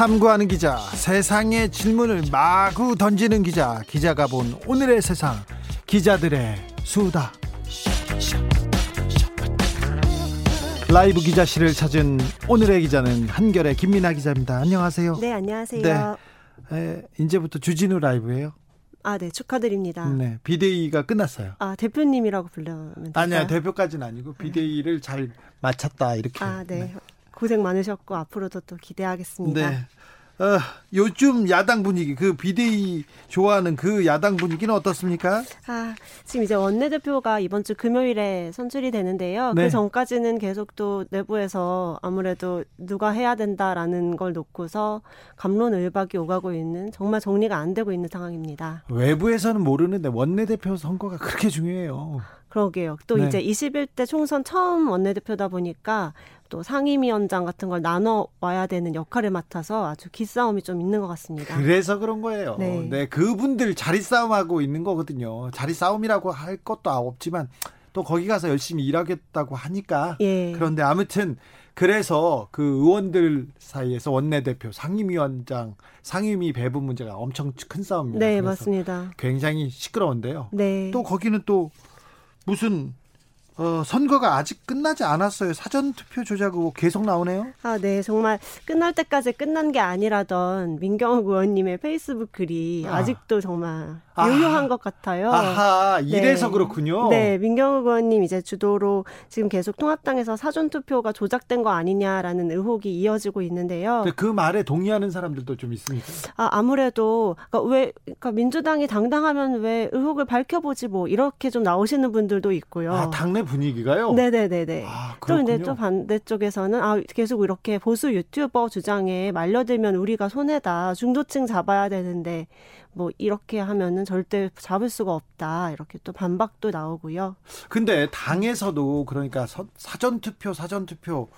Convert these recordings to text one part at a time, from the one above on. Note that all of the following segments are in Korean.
탐구하는 기자 세상의 질문을 마구 던지는 기자 기자가 본 오늘의 세상 기자들의 수다 라이브 기자실을 찾은 오늘의 기자는 한결의 김민아 기자입니다. 안녕하세요. 네, 안녕하세요. 네. 에, 이제부터 주진우 라이브예요. 아, 네, 축하드립니다. 네, 비대위가 끝났어요. 아, 대표님이라고 불러면 될까요? 아니야, 대표까지는 아니고 비대위를 잘 마쳤다 이렇게. 아, 네. 네. 고생 많으셨고 앞으로도 또 기대하겠습니다. 네. 어, 요즘 야당 분위기 그 비대위 좋아하는 그 야당 분위기는 어떻습니까? 아 지금 이제 원내대표가 이번 주 금요일에 선출이 되는데요. 네. 그 전까지는 계속 또 내부에서 아무래도 누가 해야 된다라는 걸 놓고서 감론을박이 오가고 있는 정말 정리가 안 되고 있는 상황입니다. 외부에서는 모르는데 원내대표 선거가 그렇게 중요해요. 그러게요. 또 네. 이제 21대 총선 처음 원내대표다 보니까 또 상임위원장 같은 걸 나눠 와야 되는 역할을 맡아서 아주 기싸움이 좀 있는 것 같습니다. 그래서 그런 거예요. 네, 네 그분들 자리 싸움하고 있는 거거든요. 자리 싸움이라고 할 것도 없지만 또 거기 가서 열심히 일하겠다고 하니까. 예. 그런데 아무튼 그래서 그 의원들 사이에서 원내대표, 상임위원장, 상임위 배분 문제가 엄청 큰 싸움입니다. 네, 맞습니다. 굉장히 시끄러운데요. 네. 또 거기는 또 무슨 어, 선거가 아직 끝나지 않았어요. 사전 투표 조작 의혹 계속 나오네요. 아, 네. 정말 끝날 때까지 끝난 게 아니라던 민경욱 의원님의 페이스북 글이 아. 직도 정말 유효한 것 같아요. 아하, 이래서 네. 그렇군요. 네, 민경욱 의원님 이제 주도로 지금 계속 통합당에서 사전 투표가 조작된 거 아니냐라는 의혹이 이어지고 있는데요. 그 말에 동의하는 사람들도 좀 있습니까? 아, 아무래도 그러니까 왜 그러니까 민주당이 당당하면 왜 의혹을 밝혀보지 뭐 이렇게 좀 나오시는 분들도 있고요. 아, 당내 분위기가요? 네네네네. 아, 또 이제 또 반대쪽에서는 아 계속 이렇게 보수 유튜버 주장에 말려들면 우리가 손해다 중도층 잡아야 되는데 뭐 이렇게 하면은 절대 잡을 수가 없다 이렇게 또 반박도 나오고요. 근데 당에서도 그러니까 사전 투표 사전 투표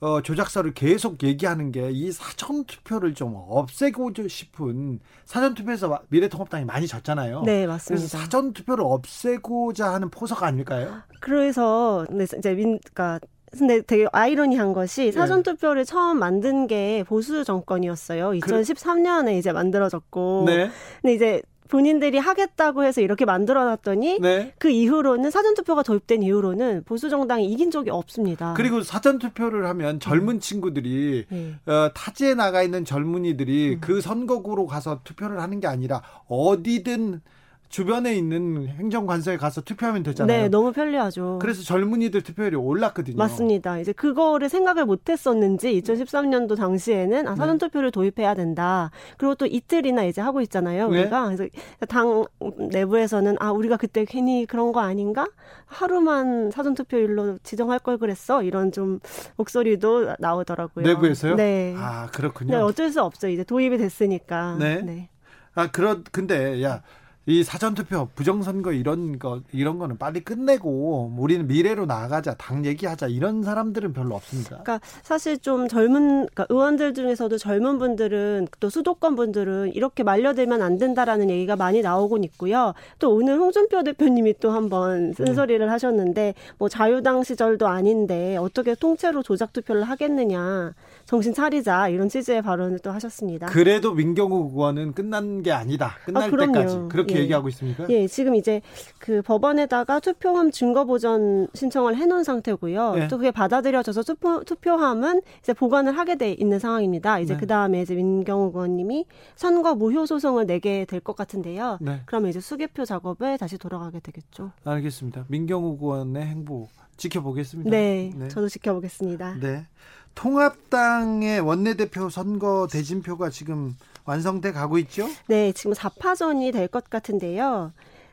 어, 조작서를 계속 얘기하는 게 이 사전 투표를 좀 없애고 싶은 사전 투표에서 미래통합당이 많이 졌잖아요. 네, 맞습니다. 그래서 사전 투표를 없애고자 하는 포석 아닐까요? 그래서 네, 이제 민 그러니까 근데 되게 아이러니한 것이 네. 사전 투표를 처음 만든 게 보수 정권이었어요. 2013년에 이제 만들어졌고. 네. 근데 이제 본인들이 하겠다고 해서 이렇게 만들어놨더니 네. 그 이후로는 사전투표가 도입된 이후로는 보수 정당이 이긴 적이 없습니다. 그리고 사전투표를 하면 젊은 음. 친구들이 네. 어, 타지에 나가 있는 젊은이들이 음. 그 선거구로 가서 투표를 하는 게 아니라 어디든 주변에 있는 행정관서에 가서 투표하면 되잖아요. 네, 너무 편리하죠. 그래서 젊은이들 투표율이 올랐거든요. 맞습니다. 이제 그거를 생각을 못 했었는지 2013년도 당시에는 아, 사전 네. 투표를 도입해야 된다. 그리고 또 이틀이나 이제 하고 있잖아요. 네. 우리가. 그래서 당 내부에서는 아, 우리가 그때 괜히 그런 거 아닌가? 하루만 사전 투표율로 지정할 걸 그랬어. 이런 좀 목소리도 나오더라고요. 내부에서요? 네. 아, 그렇군요. 네, 어쩔 수 없죠. 이제 도입이 됐으니까. 네. 네. 아, 그런 근데 야, 이 사전투표 부정선거 이런 거 이런 거는 빨리 끝내고 우리는 미래로 나아가자 당 얘기하자 이런 사람들은 별로 없습니다. 그러니까 사실 좀 젊은 그러니까 의원들 중에서도 젊은 분들은 또 수도권 분들은 이렇게 말려들면 안 된다라는 얘기가 많이 나오곤 있고요. 또 오늘 홍준표 대표님이 또 한번 쓴소리를 네. 하셨는데 뭐 자유당 시절도 아닌데 어떻게 통째로 조작 투표를 하겠느냐 정신 차리자 이런 취지의 발언을 또 하셨습니다. 그래도 민경욱 의원은 끝난 게 아니다. 끝날 아, 때까지 그렇게 그렇게 예. 얘기하고 있습니까? 예, 지금 이제 그 법원에다가 투표함 증거 보전 신청을 해놓은 상태고요. 예. 또 그게 받아들여져서 투표, 투표함은 이제 보관을 하게 돼 있는 상황입니다. 이제 네. 그 다음에 이제 민경욱 의원님이 선거 무효 소송을 내게 될 것 같은데요. 네. 그러면 이제 수개표 작업에 다시 돌아가게 되겠죠. 알겠습니다. 민경욱 의원의 행보 지켜보겠습니다. 네, 네. 저도 지켜보겠습니다. 네. 통합당의 원내대표 선거 대진표가 지금 완성돼 가고 있죠? 네, 지금 4파전이 될 것 같은데요.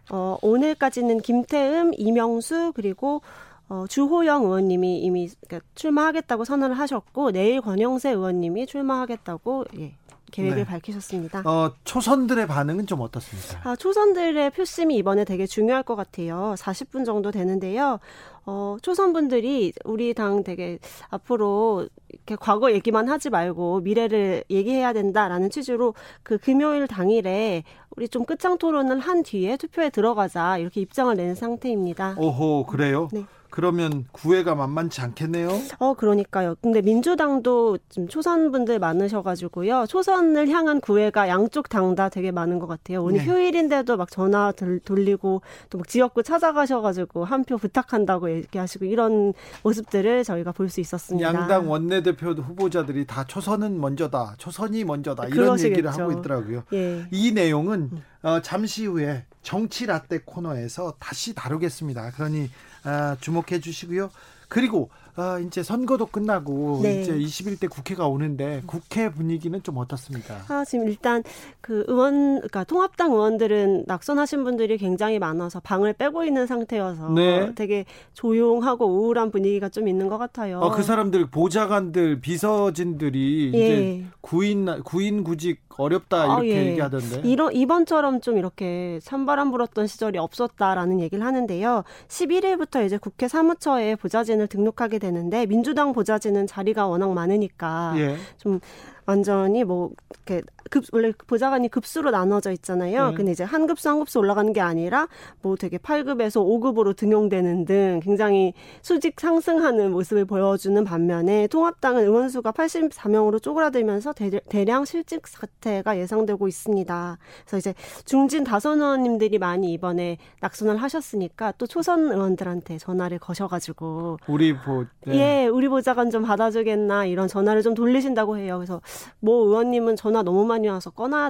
어, 오늘까지는 김태흠, 이명수 그리고 어, 주호영 의원님이 이미 그러니까 출마하겠다고 선언을 하셨고 내일 권영세 의원님이 출마하겠다고 예, 계획을 네. 밝히셨습니다. 어, 초선들의 반응은 좀 어떻습니까? 아, 초선들의 표심이 이번에 되게 중요할 것 같아요. 40분 정도 되는데요. 어, 초선분들이 우리 당 되게 앞으로 이렇게 과거 얘기만 하지 말고 미래를 얘기해야 된다라는 취지로 그 금요일 당일에 우리 좀 끝장 토론을 한 뒤에 투표에 들어가자 이렇게 입장을 낸 상태입니다. 오호, 그래요? 네. 그러면 구애가 만만치 않겠네요. 어, 그러니까요. 근데 민주당도 좀 초선 분들 많으셔가지고요. 초선을 향한 구애가 양쪽 당 다 되게 많은 것 같아요. 오늘 네. 휴일인데도 막 전화 돌리고 또 막 지역구 찾아가셔가지고 한 표 부탁한다고 얘기하시고 이런 모습들을 저희가 볼 수 있었습니다. 양당 원내대표 후보자들이 다 초선은 먼저다, 초선이 먼저다 이런 그러시겠죠. 얘기를 하고 있더라고요. 예. 이 내용은 음. 어, 잠시 후에 정치 라떼 코너에서 다시 다루겠습니다. 그러니 아, 주목해 주시고요. 그리고 아, 이제 선거도 끝나고 네. 이제 21대 국회가 오는데 국회 분위기는 좀 어떻습니까? 아, 지금 일단 그 의원 그러니까 통합당 의원들은 낙선하신 분들이 굉장히 많아서 방을 빼고 있는 상태여서 네. 되게 조용하고 우울한 분위기가 좀 있는 것 같아요. 어, 그 사람들 보좌관들 비서진들이 예. 이제 구인 구인 구직 어렵다 아, 이렇게 아, 예. 얘기하던데. 이런 이번처럼 좀 이렇게 찬바람 불었던 시절이 없었다라는 얘기를 하는데요. 11일부터 이제 국회 사무처에 보좌진을 등록하게 되는데 민주당 보좌진은 자리가 워낙 많으니까 예. 좀 완전히 뭐 이렇게 급 원래 보좌관이 급수로 나눠져 있잖아요. 네. 근데 이제 한 급수 한 급수 올라가는 게 아니라 뭐 되게 8급에서 5급으로 등용되는 등 굉장히 수직 상승하는 모습을 보여주는 반면에 통합당은 의원수가 84명으로 쪼그라들면서 대 량 실직 사태가 예상되고 있습니다. 그래서 이제 중진 다선 의원님들이 많이 이번에 낙선을 하셨으니까 또 초선 의원들한테 전화를 거셔가지고 우리 보 네. 예 우리 보좌관 좀 받아주겠나 이런 전화를 좀 돌리신다고 해요. 그래서 뭐 의원님은 전화 너무 많이 와서 꺼놔야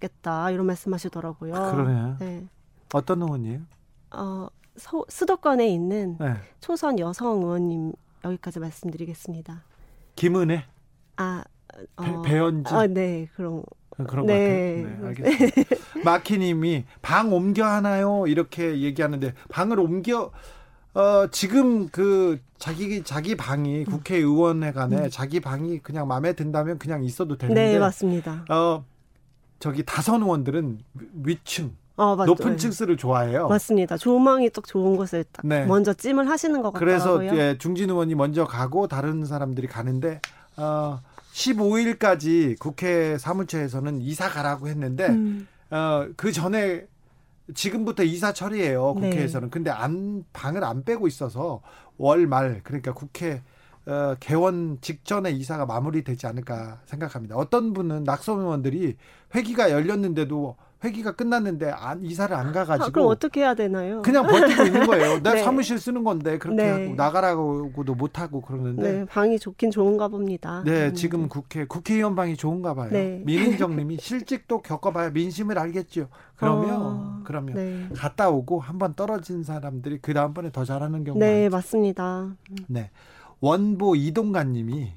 되겠다 이런 말씀하시더라고요. 그러네요. 네. 어떤 의원이에요? 어 서, 수도권에 있는 네. 초선 여성 의원님 여기까지 말씀드리겠습니다. 김은혜. 아 어, 배, 연진 아, 네 그런. 그런 네. 것 같아요. 네, 알겠습니다. 마키님이 방 옮겨 하나요? 이렇게 얘기하는데 방을 옮겨 어, 지금 그 자기 자기 방이 음. 국회의원회관에 음. 자기 방이 그냥 마음에 든다면 그냥 있어도 되는데 네 맞습니다. 어 저기 다선 의원들은 위층 어, 높은 층수를 좋아해요. 맞습니다. 조망이 딱 좋은 곳을 딱 네. 먼저 찜을 하시는 것 그래서 같더라고요. 예, 중진 의원이 먼저 가고 다른 사람들이 가는데 어 15일까지 국회 사무처에서는 이사 가라고 했는데 음. 어 그 전에 지금부터 이사 처리해요 네. 국회에서는. 네. 근데 안 방을 안 빼고 있어서 월말 그러니까 국회 어, 개원 직전에 이사가 마무리되지 않을까 생각합니다. 어떤 분은 낙선 의원들이 회기가 열렸는데도 회기가 끝났는데 안, 이사를 안 가가지고 아, 그럼 어떻게 해야 되나요? 그냥 버티고 있는 거예요. 나 네. 사무실 쓰는 건데 그렇게 네. 하고 나가라고도 못 하고 그러는데 네, 방이 좋긴 좋은가 봅니다. 네, 음. 지금 국회 국회의원 방이 좋은가 봐요. 네. 민인정님이 실직도 겪어봐야 민심을 알겠죠. 그러면 어, 그러면 네. 갔다 오고 한번 떨어진 사람들이 그 다음번에 더 잘하는 경우가 네, 많죠. 맞습니다. 네, 원보 이동관님이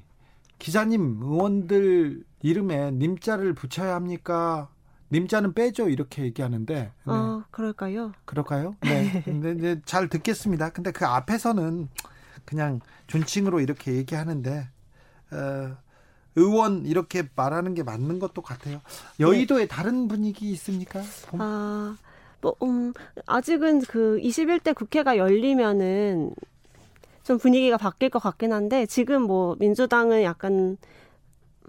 기자님 의원들 이름에 님자를 붙여야 합니까? 님자는 빼죠 이렇게 얘기하는데. 네. 어, 그럴까요? 그럴까요? 네. 근데 이제 잘 듣겠습니다. 근데 그 앞에서는 그냥 존칭으로 이렇게 얘기하는데 어, 의원 이렇게 말하는 게 맞는 것도 같아요. 여의도에 네. 다른 분위기 있습니까? 아, 뭐 음, 아직은 그 21대 국회가 열리면은 좀 분위기가 바뀔 것 같긴 한데 지금 뭐 민주당은 약간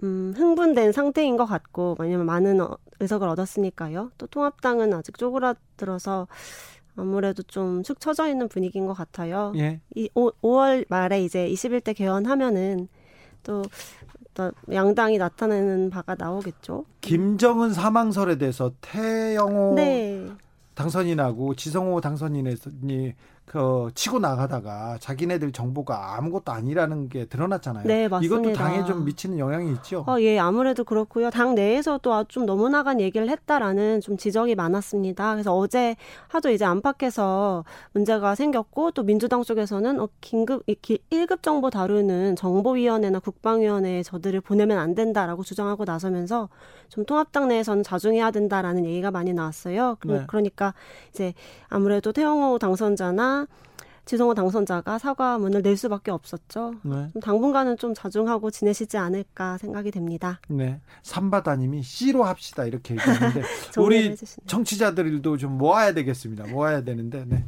음, 흥분된 상태인 것 같고 왜냐면 많은 어, 의석을 얻었으니까요. 또 통합당은 아직 쪼그라들어서 아무래도 좀 축 처져 있는 분위기인 것 같아요. 예. 이 5, 5월 말에 이제 21대 개헌하면은 또, 또 양당이 나타내는 바가 나오겠죠. 김정은 사망설에 대해서 태영호 네. 당선인하고 지성호 당선인이 그 치고 나가다가 자기네들 정보가 아무것도 아니라는 게 드러났잖아요. 네, 맞습니다. 이것도 당에 좀 미치는 영향이 있죠. 어, 예, 아무래도 그렇고요. 당 내에서도 좀 너무 나간 얘기를 했다라는 좀 지적이 많았습니다. 그래서 어제 하도 이제 안팎에서 문제가 생겼고 또 민주당 쪽에서는 어, 긴급 1급 정보 다루는 정보위원회나 국방위원회에 저들을 보내면 안 된다라고 주장하고 나서면서 좀 통합당 내에서는 자중해야 된다라는 얘기가 많이 나왔어요. 네. 그러니까 이제 아무래도 태영호 당선자나 지성호 당선자가 사과문을 낼 수밖에 없었죠. 네. 당분간은 좀 자중하고 지내시지 않을까 생각이 됩니다. 네. 삼바다님이 C로 합시다 이렇게 얘기하는데 우리 청취자들도 좀 모아야 되겠습니다. 모아야 되는데 네.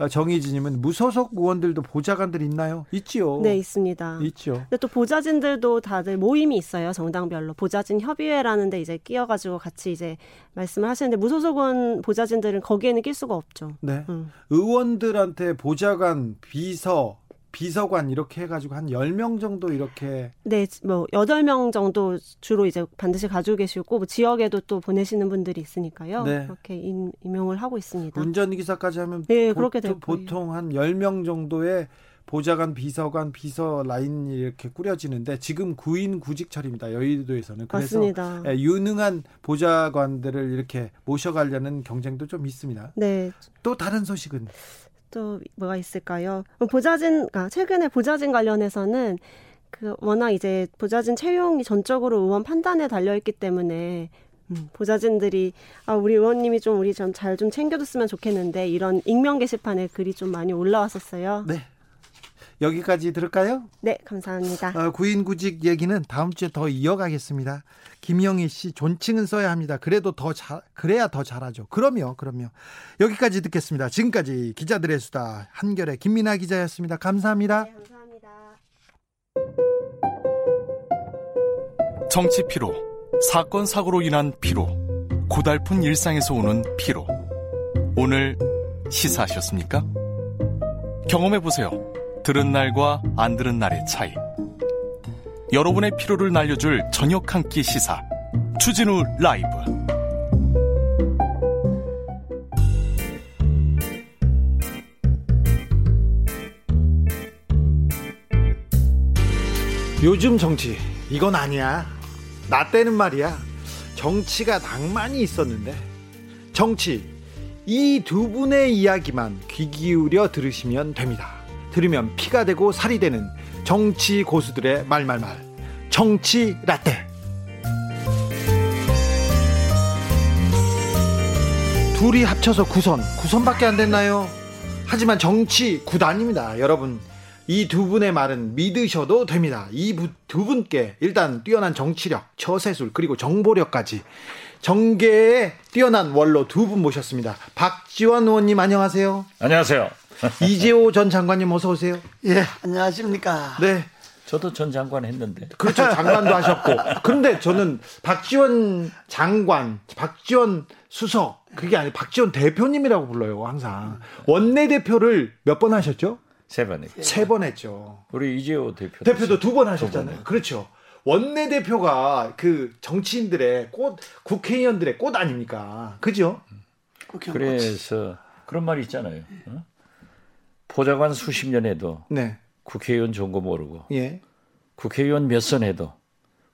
아, 정희진님은 무소속 의원들도 보좌관들 있나요? 있지요. 네, 있습니다. 있죠. 근데 또 보좌진들도 다들 모임이 있어요. 정당별로 보좌진 협의회라는 데 이제 끼어가지고 같이 이제 말씀을 하시는데 무소속 의원 보좌진들은 거기에는 낄 수가 없죠. 네. 음. 의원들한테 보좌관, 비서, 비서관 이렇게 해가지고 한 열 명 정도 이렇게 네, 뭐 여덟 명 정도 주로 이제 반드시 가지고 계시고 뭐 지역에도 또 보내시는 분들이 있으니까요. 네. 그렇게 임, 임용을 하고 있습니다. 운전기사까지 하면 네, 그렇게 될 보통 한 열 명 정도의 보좌관, 비서관, 비서 라인이 이렇게 꾸려지는데 지금 구인 구직철입니다. 여의도에서는 그래서 맞습니다. 예, 유능한 보좌관들을 이렇게 모셔가려는 경쟁도 좀 있습니다. 네. 또 다른 소식은 또 뭐가 있을까요? 보좌진, 아, 최근에 보좌진 관련해서는 그 워낙 이제 보좌진 채용이 전적으로 의원 판단에 달려 있기 때문에 음, 보좌진들이 아 우리 의원님이 좀 우리 좀 잘 좀 챙겨줬으면 좋겠는데 이런 익명 게시판에 글이 좀 많이 올라왔었어요. 네. 여기까지 들을까요? 네, 감사합니다. 어, 구인구직 얘기는 다음 주에 더 이어가겠습니다. 김영희 씨 존칭은 써야 합니다. 그래도 더 잘, 그래야 더 잘하죠. 그럼요, 그럼요. 여기까지 듣겠습니다. 지금까지 기자들의 수다 한결의 김민아 기자였습니다. 감사합니다. 네, 감사합니다. 정치 피로, 사건 사고로 인한 피로, 고달픈 일상에서 오는 피로. 오늘 시사하셨습니까? 경험해 보세요. 들은 날과 안 들은 날의 차이. 여러분의 피로를 날려줄 저녁 한 끼 시사. 추진우 라이브. 요즘 정치 이건 아니야. 나 때는 말이야. 정치가 낭만이 있었는데 정치 이 두 분의 이야기만 귀 기울여 들으시면 됩니다. 들으면 피가 되고 살이 되는 정치 고수들의 말말말. 정치 라떼. 둘이 합쳐서 구선. 구선밖에 안 됐나요? 하지만 정치 구단입니다 여러분. 이 두 분의 말은 믿으셔도 됩니다. 이 두 분께 일단 뛰어난 정치력 처세술 그리고 정보력까지. 정계에 뛰어난 원로 두 분 모셨습니다. 박지원 의원님 안녕하세요. 안녕하세요 이재호 전 장관님 어서 오세요. 예, 안녕하십니까. 네. 저도 전 장관 했는데. 그렇죠. 장관도 하셨고. 그런데 저는 박지원 장관, 박지원 수석, 그게 아니고 박지원 대표님이라고 불러요, 항상. 원내대표를 몇 번 하셨죠? 세 번 했죠. 세 번 했죠. 우리 이재호 대표. 대표도 두 번 하셨잖아요. 두 그렇죠. 원내대표가 그 정치인들의 꽃, 국회의원들의 꽃 아닙니까? 그죠? 그래서 그런 말이 있잖아요. 어? 보좌관 수십 년 해도 네. 국회의원 좋은 거 모르고 예. 국회의원 몇 선 해도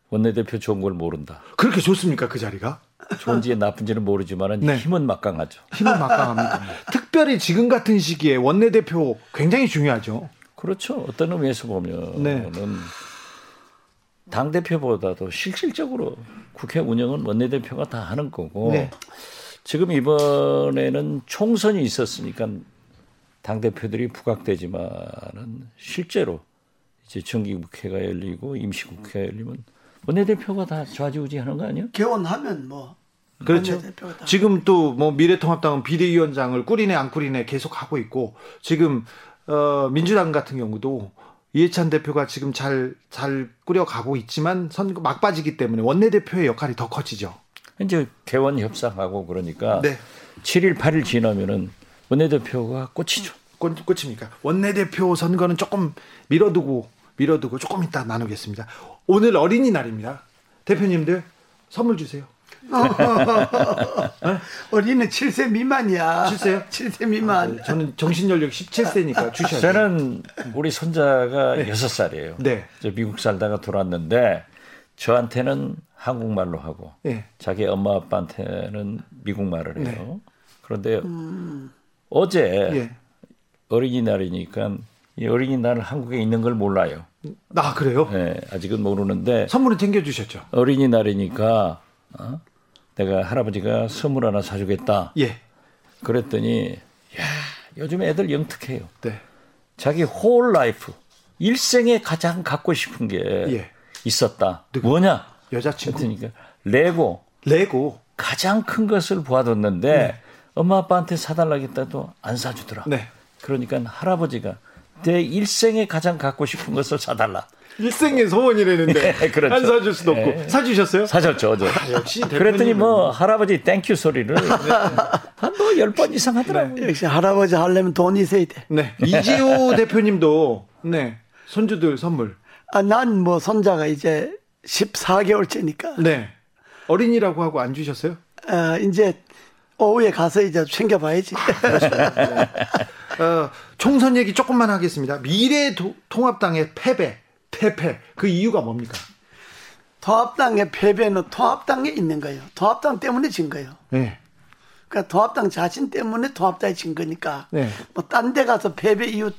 원내대표 좋은 걸 모른다. 그렇게 좋습니까 그 자리가? 좋은지 나쁜지는 모르지만 네. 힘은 막강하죠. 힘은 막강합니다. 특별히 지금 같은 시기에 원내대표 굉장히 중요하죠. 그렇죠. 어떤 의미에서 보면은 네. 당 대표보다도 실질적으로 국회 운영은 원내대표가 다 하는 거고 네. 지금 이번에는 총선이 있었으니까 당 대표들이 부각되지만은 실제로 이제 정기국회가 열리고 임시국회가 열리면 원내대표가 다 좌지우지하는 거 아니에요? 개원하면 뭐 그렇죠. 지금 또 뭐 미래통합당은 비대위원장을 꾸리네 안 꾸리네 계속 하고 있고 지금 어 민주당 같은 경우도 이해찬 대표가 지금 잘잘 꾸려가고 있지만 선거 막빠지기 때문에 원내대표의 역할이 더 커지죠. 이제 개원 협상하고 그러니까 네. 7일 8일 지나면은 원내대표가 꽂히죠. 꽂, 꽂힙니까? 원내대표 선거는 조금 미뤄두고 미뤄두고 조금 이따 나누겠습니다. 오늘 어린이날입니다. 대표님들 선물 주세요. 어린이 7세 미만이야. 7세요? 7세 미만. 아, 저는 정신연령 17세니까 주셔야 돼요. 저는 우리 손자가 네. 6살이에요. 네. 저 미국 살다가 돌아왔는데 저한테는 한국말로 하고 네. 자기 엄마 아빠한테는 미국말을 해요. 네. 그런데 음. 어제 예. 어린이날이니까 이 어린이날 한국에 있는 걸 몰라요. 아 그래요? 네, 아직은 모르는데 선물은 챙겨주셨죠? 어린이날이니까 어? 내가 할아버지가 선물 하나 사주겠다. 예. 그랬더니 야 요즘 애들 영특해요. 네. 자기 whole life 일생에 가장 갖고 싶은 게 예. 있었다. 누구? 뭐냐? 여자친구. 그러니까 레고. 레고. 가장 큰 것을 보아뒀는데 네. 엄마 아빠한테 사달라겠다도 안 사주더라. 네. 그러니까 할아버지가 내 일생에 가장 갖고 싶은 것을 사달라. 일생의 소원이라는데 네, 그렇죠. 안 사줄 수도 없고 네. 사주셨어요? 사줬죠. 어제. 아, 역시 그랬더니 뭐 할아버지 thank you 소리를 네. 한뭐 열 번 이상 하더라고요. 네. 역시 할아버지 하려면 돈이 있어야 돼. 네. 이지호 대표님도 네 손주들 선물. 아, 난 뭐 손자가 이제 14개월째니까. 네. 어린이라고 하고 안 주셨어요? 아, 이제 오후에 가서 이제 챙겨봐야지. 네. 어, 총선 얘기 조금만 하겠습니다. 미래 도, 통합당의 패배, 패패 그 이유가 뭡니까? 통합당의 패배는 통합당에 있는 거예요. 통합당 때문에 진 거예요. 네. 그러니까 통합당 자신 때문에 통합당이 진 거니까 네. 뭐딴 데 가서 패배 이유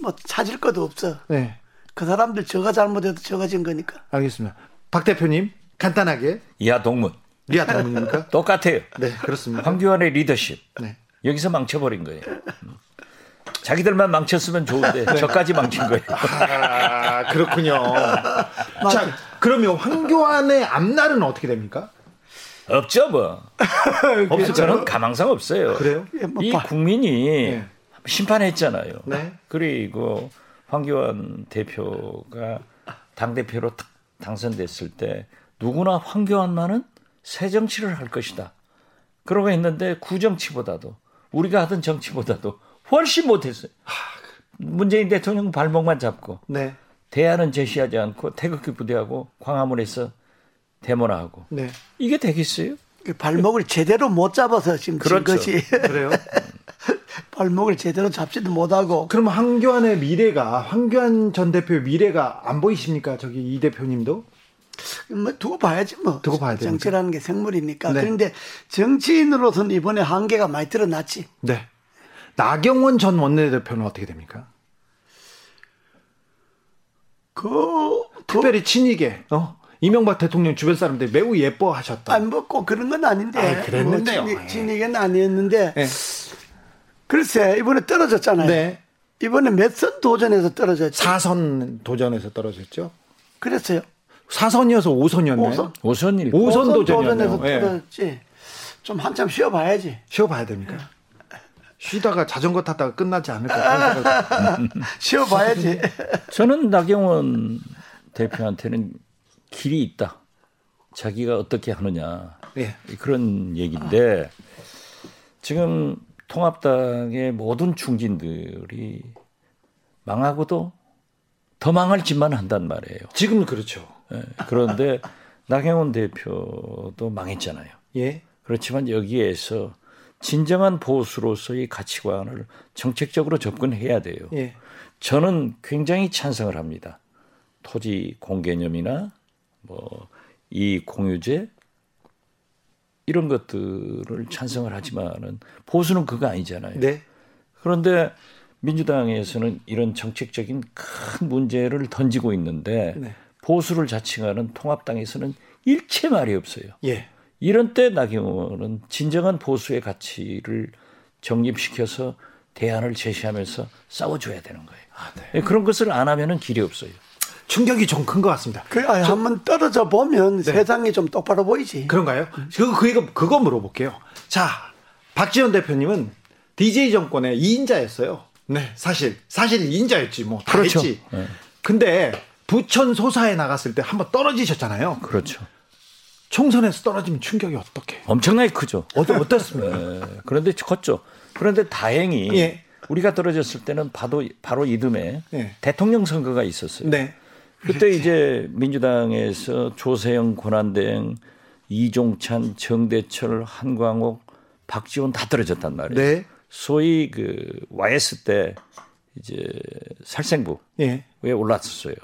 뭐 찾을 것도 없어. 네. 그 사람들 저가 잘못해도 저가 진 거니까. 알겠습니다. 박 대표님 간단하게 이하 동문. 이하 동문입니까? 똑같아요. 네, 그렇습니다. 황교안의 리더십. 네. 여기서 망쳐버린 거예요. 자기들만 망쳤으면 좋은데 네. 저까지 망친 거예요. 아, 그렇군요. 자, 그러면 황교안의 앞날은 어떻게 됩니까? 없죠, 뭐. 없을 저는 가망상 없어요. 그래요? 예, 뭐이 국민이 네. 심판했잖아요. 네. 그리고 황교안 대표가 당대표로 당선됐을 때 누구나 황교안만은 새 정치를 할 것이다. 그러고 했는데 구정치보다도 우리가 하던 정치보다도 훨씬 못했어요. 문재인 대통령 발목만 잡고 네. 대안은 제시하지 않고 태극기 부대하고 광화문에서 데모나 하고 네. 이게 되겠어요? 그 발목을 제대로 못 잡아서 지금 그렇죠. 것이 그래요? 발목을 제대로 잡지도 못하고. 그럼 황교안의 미래가 황교안 전 대표의 미래가 안 보이십니까? 저기 이 대표님도? 뭐 두고 봐야지 뭐. 두고 봐야 돼. 정치라는 게 생물이니까. 네. 그런데 정치인으로서는 이번에 한계가 많이 드러났지. 네. 나경원 전 원내대표는 어떻게 됩니까? 그, 특별히 그, 친이게 어? 이명박 대통령 주변 사람들이 매우 예뻐하셨다. 안 먹고 그런 건 아닌데. 아, 그랬는데요. 뭐, 친이게는 아니었는데. 네. 글쎄 이번에 떨어졌잖아요. 네. 이번에 몇 선 도전에서 떨어졌죠? 4선 도전에서 떨어졌죠. 그랬어요. 4선이어서 5선이었나요? 5선? 5선 5선 도전에서 떨어졌지. 좀 한참 쉬어봐야지. 쉬어봐야 됩니까? 쉬다가 자전거 탔다가 끝나지 않을까 쉬어봐야지. 저는 나경원 대표한테는 길이 있다. 자기가 어떻게 하느냐. 네. 그런 얘기인데 지금 통합당의 모든 중진들이 망하고도 더 망할 짓만 한단 말이에요. 지금은 그렇죠. 네. 그런데 나경원 대표도 망했잖아요. 예. 그렇지만 여기에서 진정한 보수로서의 가치관을 정책적으로 접근해야 돼요. 예. 저는 굉장히 찬성을 합니다. 토지 공개념이나 뭐 이 공유제 이런 것들을 찬성을 하지만은 보수는 그거 아니잖아요. 네. 그런데 민주당에서는 이런 정책적인 큰 문제를 던지고 있는데 네. 보수를 자칭하는 통합당에서는 일체 말이 없어요. 예. 이런 때 나경원은 진정한 보수의 가치를 정립시켜서 대안을 제시하면서 싸워줘야 되는 거예요. 아, 네. 예, 그런 것을 안 하면은 길이 없어요. 충격이 좀 큰 것 같습니다. 그, 아니, 한번 떨어져 보면 네. 세상이 좀 똑바로 보이지. 그런가요? 그거, 그거, 그거 물어볼게요. 자, 박지원 대표님은 DJ 정권의 2인자였어요. 네, 사실. 사실 2인자였지, 뭐. 다 그렇죠. 했지. 네. 근데 부천 소사에 나갔을 때 한번 떨어지셨잖아요. 그렇죠. 총선에서 떨어지면 충격이 어떻게? 엄청나게 크죠. 어, 어떻습니까? 네, 그런데 컸죠. 그런데 다행히 예. 우리가 떨어졌을 때는 바로 바로 이듬해 예. 대통령 선거가 있었어요. 네. 그때 이제 민주당에서 조세영, 권한대행, 이종찬, 정대철, 한광옥, 박지원 다 떨어졌단 말이에요. 네. 소위 그 YS 때 이제 살생부에 예. 올랐었어요.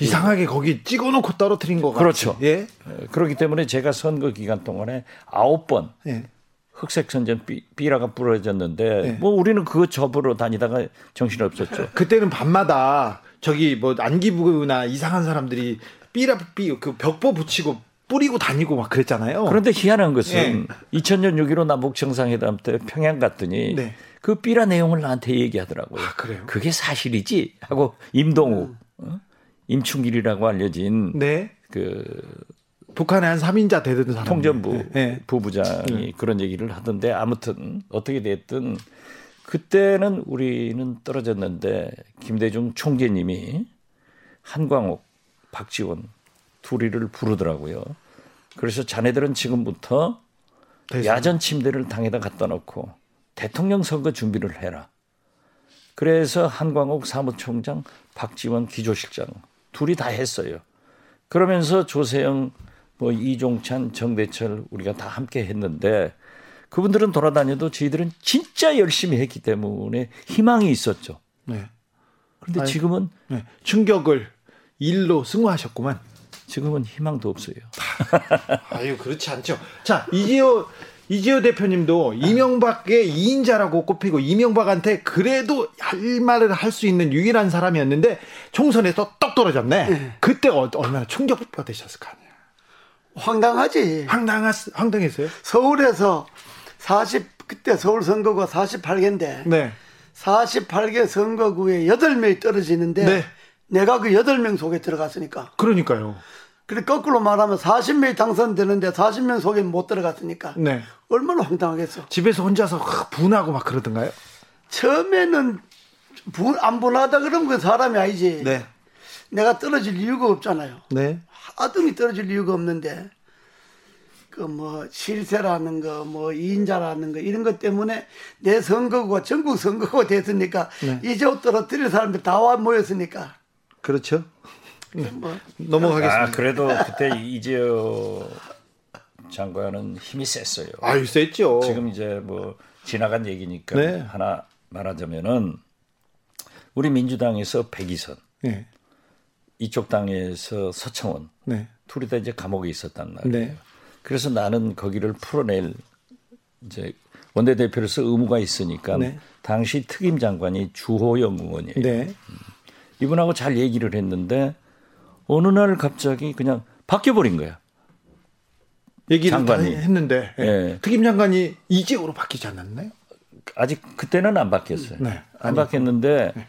이상하게 거기 찍어놓고 떨어뜨린 거 그렇죠. 예. 그렇기 때문에 제가 선거 기간 동안에 아홉 번 예. 흑색 선전 삐라가 부러졌는데 예. 뭐 우리는 그거 접으러 다니다가 정신 없었죠. 그때는 밤마다 저기 뭐 안기부나 이상한 사람들이 삐라 삐그 벽보 붙이고 뿌리고 다니고 막 그랬잖아요. 그런데 희한한 것은 네. 2000년 6.15 남북 정상회담 때 평양 갔더니 네. 그 삐라 내용을 나한테 얘기하더라고요. 아, 그래요? 그게 사실이지 하고 임동우 음. 어? 임충길이라고 알려진 네. 그 북한의 한 3인자 되던 사람 통전부 네. 부부장이 네. 그런 얘기를 하던데 아무튼 어떻게 됐든 그때는 우리는 떨어졌는데 김대중 총재님이 한광옥, 박지원 둘이를 부르더라고요. 그래서 자네들은 지금부터 대선. 야전 침대를 당에다 갖다 놓고 대통령 선거 준비를 해라. 그래서 한광옥 사무총장, 박지원 기조실장 둘이 다 했어요. 그러면서 조세영, 뭐 이종찬, 정대철 우리가 다 함께 했는데 그분들은 돌아다녀도 저희들은 진짜 열심히 했기 때문에 희망이 있었죠. 네. 그런데 아니, 지금은 네. 충격을 일로 승화하셨구만. 지금은 희망도 없어요. 아유 그렇지 않죠. 자 이지호 이지호 대표님도 이명박의 2인자라고 꼽히고 이명박한테 그래도 할 말을 할 수 있는 유일한 사람이었는데 총선에서 떡 떨어졌네. 네. 그때 어, 얼마나 충격받으셨을 거 아니야. 황당하지. 황당하, 황당했어요? 서울에서 40 그때 서울 선거구가 48개인데 네. 48개 선거구에 8명이 떨어지는데 네. 내가 그 8명 속에 들어갔으니까. 그러니까요. 그래 거꾸로 말하면 40명이 당선되는데 40명 속에 못 들어갔으니까. 네. 얼마나 황당하겠어. 집에서 혼자서 분하고 막 그러던가요? 처음에는 분, 안 분하다 그러면 그 사람이 아니지. 네. 내가 떨어질 이유가 없잖아요. 네. 하등이 떨어질 이유가 없는데 그 뭐 실세라는 거, 뭐 이인자라는 거 이런 것 때문에 내 선거구가 전국 선거구가 됐으니까 네. 이제 떨어뜨릴 사람들 다 와 모였으니까. 그렇죠. 네. 뭐 넘어가겠습니다. 아, 그래도 그때 이재호 장관은 힘이 셌어요. 아유 셌죠. 지금 이제 뭐 지나간 얘기니까 네. 하나 말하자면은 우리 민주당에서 백이선, 네. 이쪽 당에서 서청원, 네. 둘이 다 이제 감옥에 있었단 말이에요. 네. 그래서 나는 거기를 풀어낼 이제 원내대표로서 의무가 있으니까 네. 당시 특임 장관이 주호영 의원이에요. 네. 음. 이분하고 잘 얘기를 했는데 어느 날 갑자기 그냥 바뀌어버린 거야. 얘기를 장관이. 했는데 예. 네. 특임 장관이 이직으로 바뀌지 않았나요? 아직 그때는 안 바뀌었어요. 네. 안 바뀌었는데 네.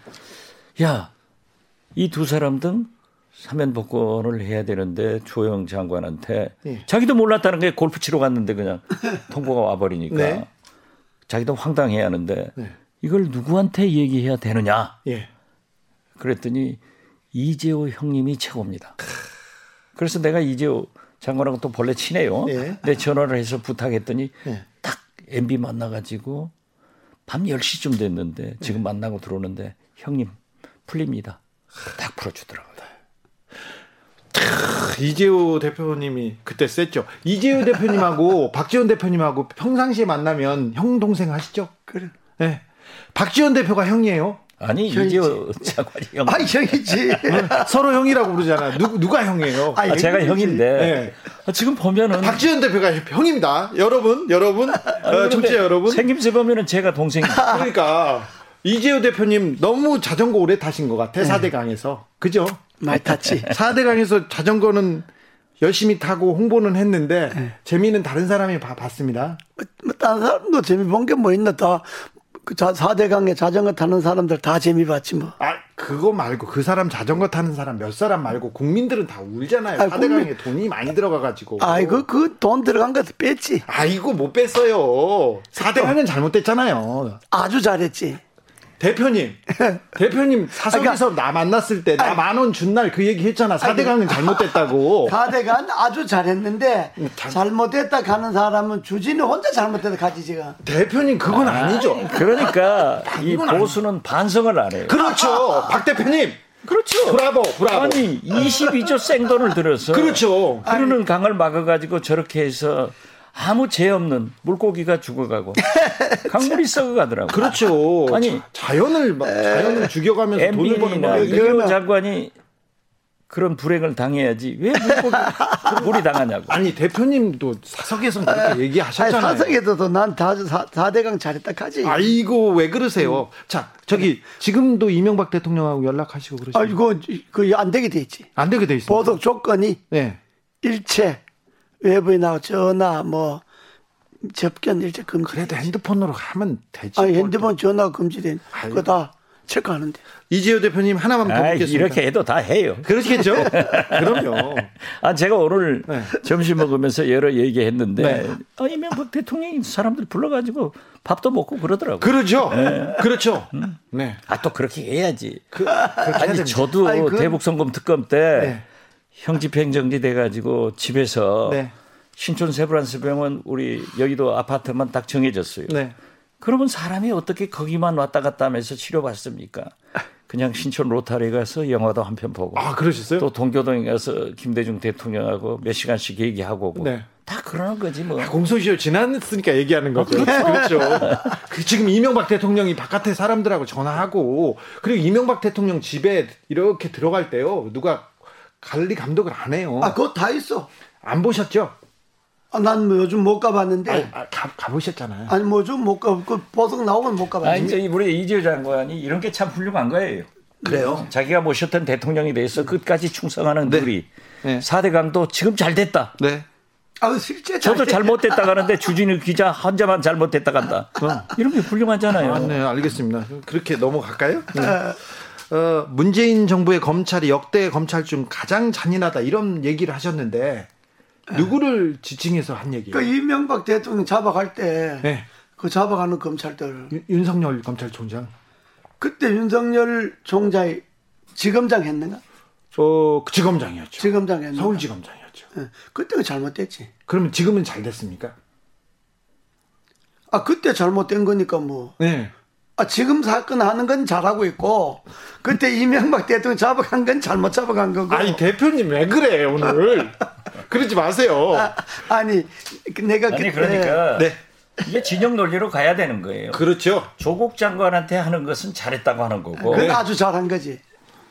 야이 두 사람들 사면 복권을 해야 되는데 조영 장관한테 네. 자기도 몰랐다는 게 골프 치러 갔는데 그냥 통보가 와버리니까 네. 자기도 황당해 하는데 네. 이걸 누구한테 얘기해야 되느냐. 예. 그랬더니 이재호 형님이 최고입니다. 그래서 내가 이재호 장관하고 또 본래 친해요. 예. 내 전화를 해서 부탁했더니 예. 딱 MB 만나가지고 밤 10시쯤 됐는데 지금 예. 만나고 들어오는데 형님 풀립니다. 딱 풀어주더라고요. 이재호 대표님이 그때 셌죠. 이재호 대표님하고 박지원 대표님하고 평상시에 만나면 형 동생 하시죠? 그래. 네. 박지원 대표가 형이에요. 아니 이재호 장관이 형. 아니 형이지. 서로 형이라고 부르잖아. 누 누가 형이에요? 아, 아 제가 형인데. 네. 아, 지금 보면은 박지원 대표가 형입니다. 여러분, 여러분, 어, 청취자 여러분. 생김새 보면은 제가 동생입니다. 그러니까 이재호 대표님 너무 자전거 오래 타신 것 같아. 4대 강에서. 그죠? 많이 탔지. 4대 강에서 자전거는 열심히 타고 홍보는 했는데 네. 재미는 다른 사람이 봐, 봤습니다. 뭐, 뭐 다른 사람도 재미 본 게 뭐 있나 다. 그 4대강에 자전거 타는 사람들 다 재미 봤지 뭐. 아, 그거 말고 그 사람 자전거 타는 사람 몇 사람 말고 국민들은 다 울잖아요. 아, 4대강에 국민... 돈이 많이 들어가 가지고. 아이고, 그 돈 들어간 것도 뺐지. 아이고, 못 뺐어요. 4대강은 잘못됐잖아요. 아주 잘했지. 대표님, 대표님 사석에서 그러니까, 나 만났을 때 나 만 원 준 날 그 얘기 했잖아. 4대강은 잘못됐다고. 4대강 아주 잘했는데 음, 잘못됐다 가는 사람은 주진이 혼자 잘못됐다 가지 지금. 대표님 그건 아, 니죠 그러니까 이 보수는 반성을 안 해요. 그렇죠. 박 대표님. 그렇죠. 브라보, 브라보. 아니, 22조 생돈을 들여서. 그렇죠. 흐르는 강을 막아가지고 저렇게 해서 아무 죄 없는 물고기가 죽어가고 강물이 썩어가더라고. 그렇죠. 아니 자연을 자연을 죽여가면서 돈을 버는 거예요. 이호 장관이 그런 불행을 당해야지 왜 물고기 물이 당하냐고. 아니 대표님도 사석에서 그렇게 얘기하셨잖아요. 아니, 사석에서도 난다 4대강 잘했다 하지. 아이고 왜 그러세요? 음. 자 저기 지금도 이명박 대통령하고 연락하시고 그러시죠. 아 이거 그안 되게 돼 있지. 안 되게 돼 있어. 보석 조건이 네. 일체 외부에 나와 전화 뭐 접견 일제 금지. 그래도 핸드폰으로 하면 되지. 아 핸드폰 전화 금지된 그거 다 체크하는데. 이재호 대표님 하나만 더 묻겠습니다. 이렇게 해도 다 해요. 그렇겠죠? 그럼요. 아 제가 오늘 네. 점심 먹으면서 여러 얘기했는데 네. 아, 이명박 대통령이 사람들 불러가지고 밥도 먹고 그러더라고요. 그러죠. 네. 그렇죠. 음. 네. 아 또 그렇게 해야지. 그, 아니 저도 아니, 그... 대북 선검 특검 때 네. 형집행정지 돼가지고 집에서 네. 신촌 세브란스 병원 우리 여의도 아파트만 딱 정해졌어요. 네. 그러면 사람이 어떻게 거기만 왔다 갔다 하면서 치료받습니까? 그냥 신촌 로타리 가서 영화도 한 편 보고. 아, 그러셨어요? 또 동교동에 가서 김대중 대통령하고 몇 시간씩 얘기하고 오고. 네. 다 그러는 거지 뭐. 아, 공소시효 지났으니까 얘기하는 거죠. 그렇죠. 그 지금 이명박 대통령이 바깥에 사람들하고 전화하고 그리고 이명박 대통령 집에 이렇게 들어갈 때요. 누가 관리 감독을 안 해요. 아, 그거 다 있어. 안 보셨죠? 아, 난 뭐 요즘 못 가봤는데. 아니, 아, 가, 가보셨잖아요. 아니, 뭐좀못 가, 그 보석 나오면 못 가봤는데. 아니, 이제 우리 이재호 장관이 이런 게 참 훌륭한 거예요. 그래요? 자기가 모셨던 대통령에 대해서 끝까지 충성하는 네. 우리 네. 4대 강도 지금 잘 됐다. 네. 아, 실제 저도 잘못됐다 가는데 주진우 기자 혼자만 잘못됐다 간다. 어. 이런 게 훌륭하잖아요. 아, 네, 알겠습니다. 그렇게 넘어갈까요? 네. 어, 문재인 정부의 검찰이 역대 검찰 중 가장 잔인하다 이런 얘기를 하셨는데 누구를 지칭해서 한 얘기예요? 그 이명박 대통령 잡아갈 때, 네. 그 잡아가는 검찰들. 유, 윤석열 검찰총장. 그때 윤석열 총장이 지검장 했는가? 어, 그 지검장이었죠. 지검장 했는가? 서울지검장이었죠. 네. 그때가 잘못됐지. 그러면 지금은 잘 됐습니까? 아, 그때 잘못된 거니까 뭐. 네. 아, 지금 사건 하는 건 잘하고 있고, 그때 이명박 대통령 잡아간 건 잘못 잡아간 거고. 아니, 대표님 왜 그래, 오늘. 그러지 마세요. 아, 니 내가 아니, 그때. 그러니까. 네. 이게 진영 논리로 가야 되는 거예요. 그렇죠. 조국 장관한테 하는 것은 잘했다고 하는 거고. 그건 아주 잘한 거지.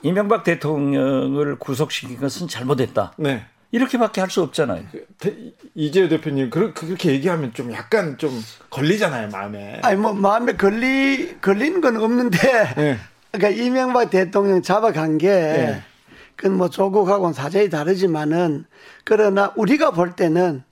이명박 대통령을 구속시킨 것은 잘못했다. 네. 이렇게밖에 할 수 없잖아요. 그, 이재호 대표님 그렇게 얘기하면 좀 약간 좀 걸리잖아요 마음에. 아니 뭐 마음에 걸리 걸리는 건 없는데. 네. 그러니까 이명박 대통령 잡아간 게. 네. 그건 뭐 조국하고는 사정이 다르지만은 그러나 우리가 볼 때는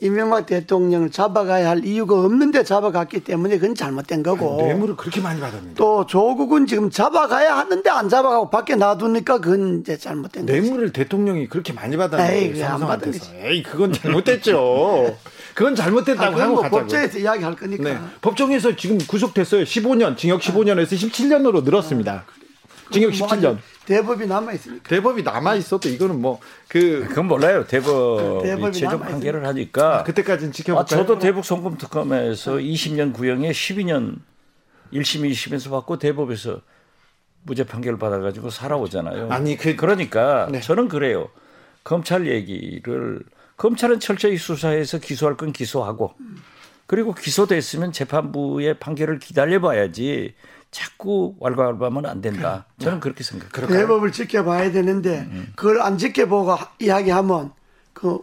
이명박 대통령을 잡아가야 할 이유가 없는데 잡아갔기 때문에 그건 잘못된 거고. 아니, 뇌물을 그렇게 많이 받았는데. 또 조국은 지금 잡아가야 하는데 안 잡아가고 밖에 놔두니까 그건 이제 잘못된 거죠. 뇌물을 대통령이 그렇게 많이 받았는데. 삼성한테서. 에이, 그건 잘못됐죠. 그건 잘못됐다고 아, 하고 뭐 법정에서 이야기할 거니까. 네. 법정에서 지금 구속됐어요. 15년, 징역 15년에서 17년으로 늘었습니다. 징역 17년. 뭐 대법이 남아 있으니까. 대법이 남아 있어도 이거는 뭐 그 그건 몰라요. 대법 이 최종 판결을 하니까 아, 그때까지는 지켜볼까요? 아, 저도 대북 송금 특검에서 20년 구형에 12년 1심 2심에서 받고 대법에서 무죄 판결을 받아가지고 살아오잖아요. 아니 그 그러니까 네. 저는 그래요. 검찰 얘기를 검찰은 철저히 수사해서 기소할 건 기소하고 그리고 기소됐으면 재판부의 판결을 기다려봐야지 자꾸 왈가왈부하면 안 된다. 저는 그렇게 생각해요. 대법을 지켜봐야 되는데 음. 그걸 안 지켜보고 이야기하면 그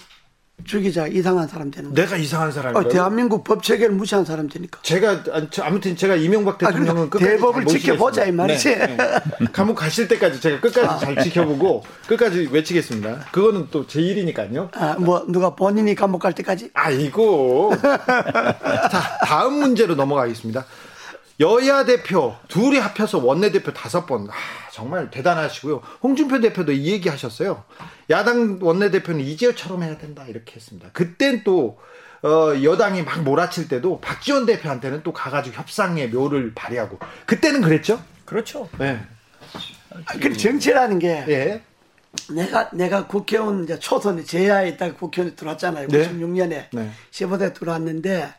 주기자 이상한 사람 되는 거예요. 내가 이상한 사람이에요. 어, 대한민국 법 체계를 무시한 사람 되니까. 제가 아무튼 제가 이명박 아, 대통령은 아, 그러니까 대법을 지켜보자 이 말이지. 네, 네. 감옥 가실 때까지 제가 끝까지 아. 잘 지켜보고 끝까지 외치겠습니다. 그거는 또 제 일이니까요. 아, 뭐 누가 본인이 감옥 갈 때까지? 아이고. 자 다음 문제로 넘어가겠습니다. 여야 대표 둘이 합해서 원내대표 다섯 번. 아, 정말 대단하시고요. 홍준표 대표도 이 얘기 하셨어요. 야당 원내대표는 이재호처럼 해야 된다. 이렇게 했습니다. 그땐 또, 어, 여당이 막 몰아칠 때도 박지원 대표한테는 또 가가지고 협상의 묘를 발휘하고. 그때는 그랬죠? 그렇죠. 네. 그 정치라는 게. 예. 내가, 내가 국회의원 이제 초선에 제야에 있다가 국회의원에 들어왔잖아요. 네. 96년에. 네. 15대 들어왔는데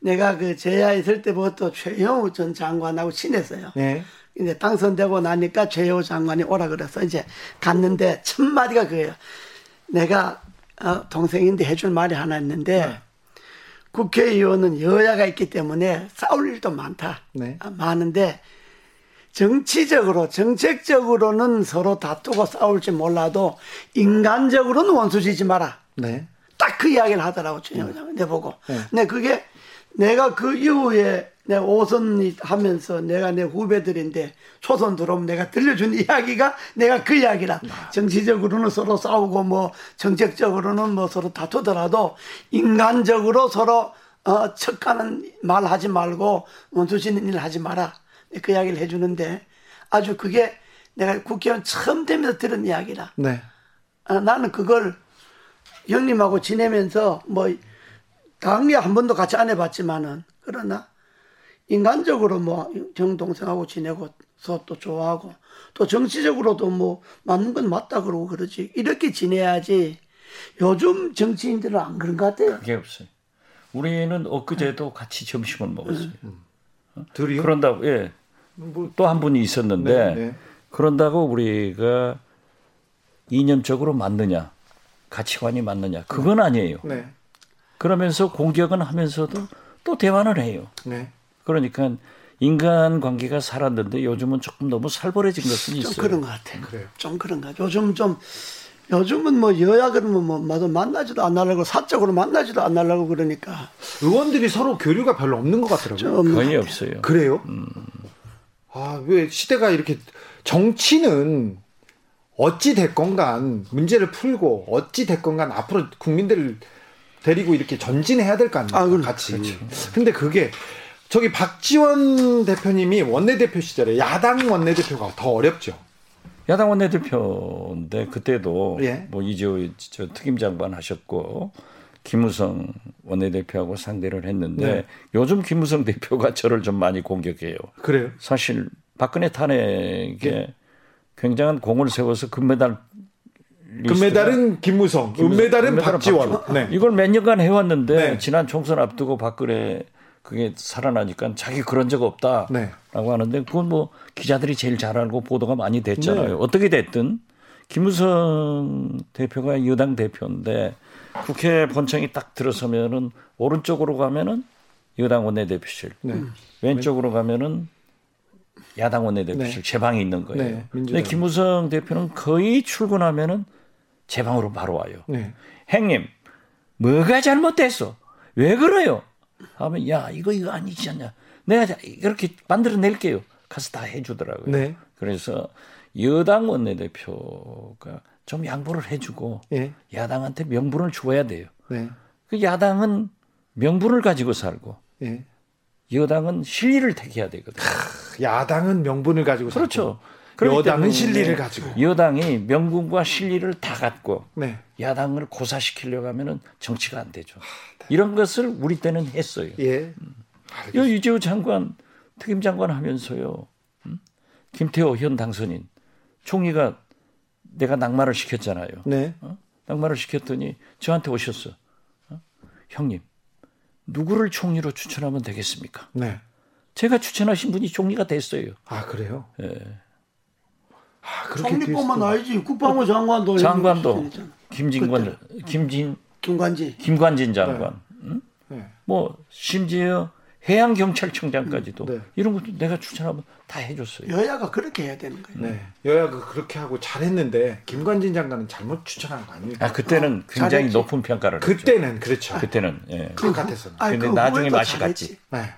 내가 그 제야 있을 때부터 최영우 전 장관하고 친했어요. 네. 이제 당선되고 나니까 최영우 장관이 오라 그래서 이제 갔는데 첫 마디가 그예요. 내가 어, 동생인데 해줄 말이 하나 있는데 네. 국회의원은 여야가 있기 때문에 싸울 일도 많다. 네. 아, 많은데 정치적으로 정책적으로는 서로 다투고 싸울지 몰라도 인간적으로는 원수지지 마라. 네. 딱 그 이야기를 하더라고 준영장 내 보고. 네. 근데 그게 내가 그 이후에 내가 오선 하면서 내가 내 후배들인데 초선 들어오면 내가 들려준 이야기가 내가 그 이야기라. 정치적으로는 서로 싸우고 뭐 정책적으로는 뭐 서로 다투더라도 인간적으로 서로 어, 척가는 말 하지 말고 원수시는 일 하지 마라. 그 이야기를 해주는데 아주 그게 내가 국회의원 처음 되면서 들은 이야기라. 네. 아, 나는 그걸 형님하고 지내면서 뭐 당리 한 번도 같이 안 해봤지만은 그러나 인간적으로 뭐 정동생하고 지내고 서또 좋아하고 또 정치적으로도 뭐 맞는 건 맞다 그러고 그러지 이렇게 지내야지 요즘 정치인들은 안 그런 것 같아요. 그게 없어요. 우리는 엊그제도 같이 점심을 먹었어요. 음. 둘이요? 그런다고 예. 뭐, 또한 분이 있었는데 네, 네. 그런다고 우리가 이념적으로 맞느냐 가치관이 맞느냐 그건 아니에요. 네. 그러면서 공격은 하면서도 또 대화를 해요. 네. 그러니까 인간 관계가 살았는데 요즘은 조금 너무 살벌해진 것은 있어요. 좀 그런 것 같아요. 그래요. 좀 그런 것 같아요. 요즘 좀 요즘은 뭐 여야 그러면 뭐 만나지도 안 하려고 사적으로 만나지도 안 하려고 그러니까 의원들이 서로 교류가 별로 없는 것 같더라고요. 거의 없어요. 그래요? 음. 아왜 시대가 이렇게 정치는 어찌 됐건 간 문제를 풀고 어찌 됐건 간 앞으로 국민들을 데리고 이렇게 전진해야 될 거 아닙니까? 아, 같이. 그렇죠. 근데 그게 저기 박지원 대표님이 원내대표 시절에 야당 원내대표가 더 어렵죠. 야당 원내대표인데 그때도 예. 뭐 이재호 저 특임장관 하셨고 김우성 원내대표하고 상대를 했는데 네. 요즘 김우성 대표가 저를 좀 많이 공격해요. 그래요? 사실 박근혜 탄핵에 네. 굉장한 공을 세워서 금메달 금메달은 김무성, 은메달은 박지원. 네. 이걸 몇 년간 해왔는데 네. 지난 총선 앞두고 박근혜 그게 살아나니까 자기 그런 적 없다라고 네. 하는데 그건 뭐 기자들이 제일 잘 알고 보도가 많이 됐잖아요. 네. 어떻게 됐든 김무성 대표가 여당 대표인데 국회 본청이 딱 들어서면은 오른쪽으로 가면은 여당 원내대표실, 네. 왼쪽으로 가면은 야당 원내대표실 네. 제 방에 있는 거예요. 네. 근데 김무성 대표는 거의 출근하면은 제 방으로 바로 와요. 네. 행님, 뭐가 잘못됐어? 왜 그래요? 하면 야 이거 이거 아니지 않냐 내가 이렇게 만들어낼게요 가서 다 해주더라고요 네. 그래서 여당 원내대표가 좀 양보를 해주고 네. 야당한테 명분을 줘야 돼요 네. 그 야당은 명분을 가지고 살고 네. 여당은 실리를 택해야 되거든요 야당은 명분을 가지고 그렇죠 여당은 실리를 가지고 여당이 명분과 실리를 다 갖고 네. 야당을 고사시키려고 하면은 정치가 안 되죠. 이런 것을 우리 때는 했어요. 예. 음. 이재호 장관 특임 장관 하면서요. 음? 김태호 현 당선인 총리가 내가 낙마를 시켰잖아요. 네. 어? 낙마를 시켰더니 저한테 오셨어. 어? 형님 누구를 총리로 추천하면 되겠습니까? 네. 제가 추천하신 분이 총리가 됐어요. 아 그래요? 예. 아, 총리뿐만 아니지 국방부 장관도 장관도 김진관 김진 김관진 김관진 장관 네. 응? 네. 뭐 심지어 해양 경찰청장까지도 네. 이런 것도 내가 추천하면 다 해줬어요. 여야가 그렇게 해야 되는 거예요. 네, 여야가 그렇게 하고 잘했는데 김관진 장관은 잘못 추천한 거 아닙니까? 아 그때는 어, 굉장히 잘했지. 높은 평가를 그때는 했죠. 그렇죠. 그때는 예. 그 같았어. 근데 그 나중에 맛이 갔지. 네.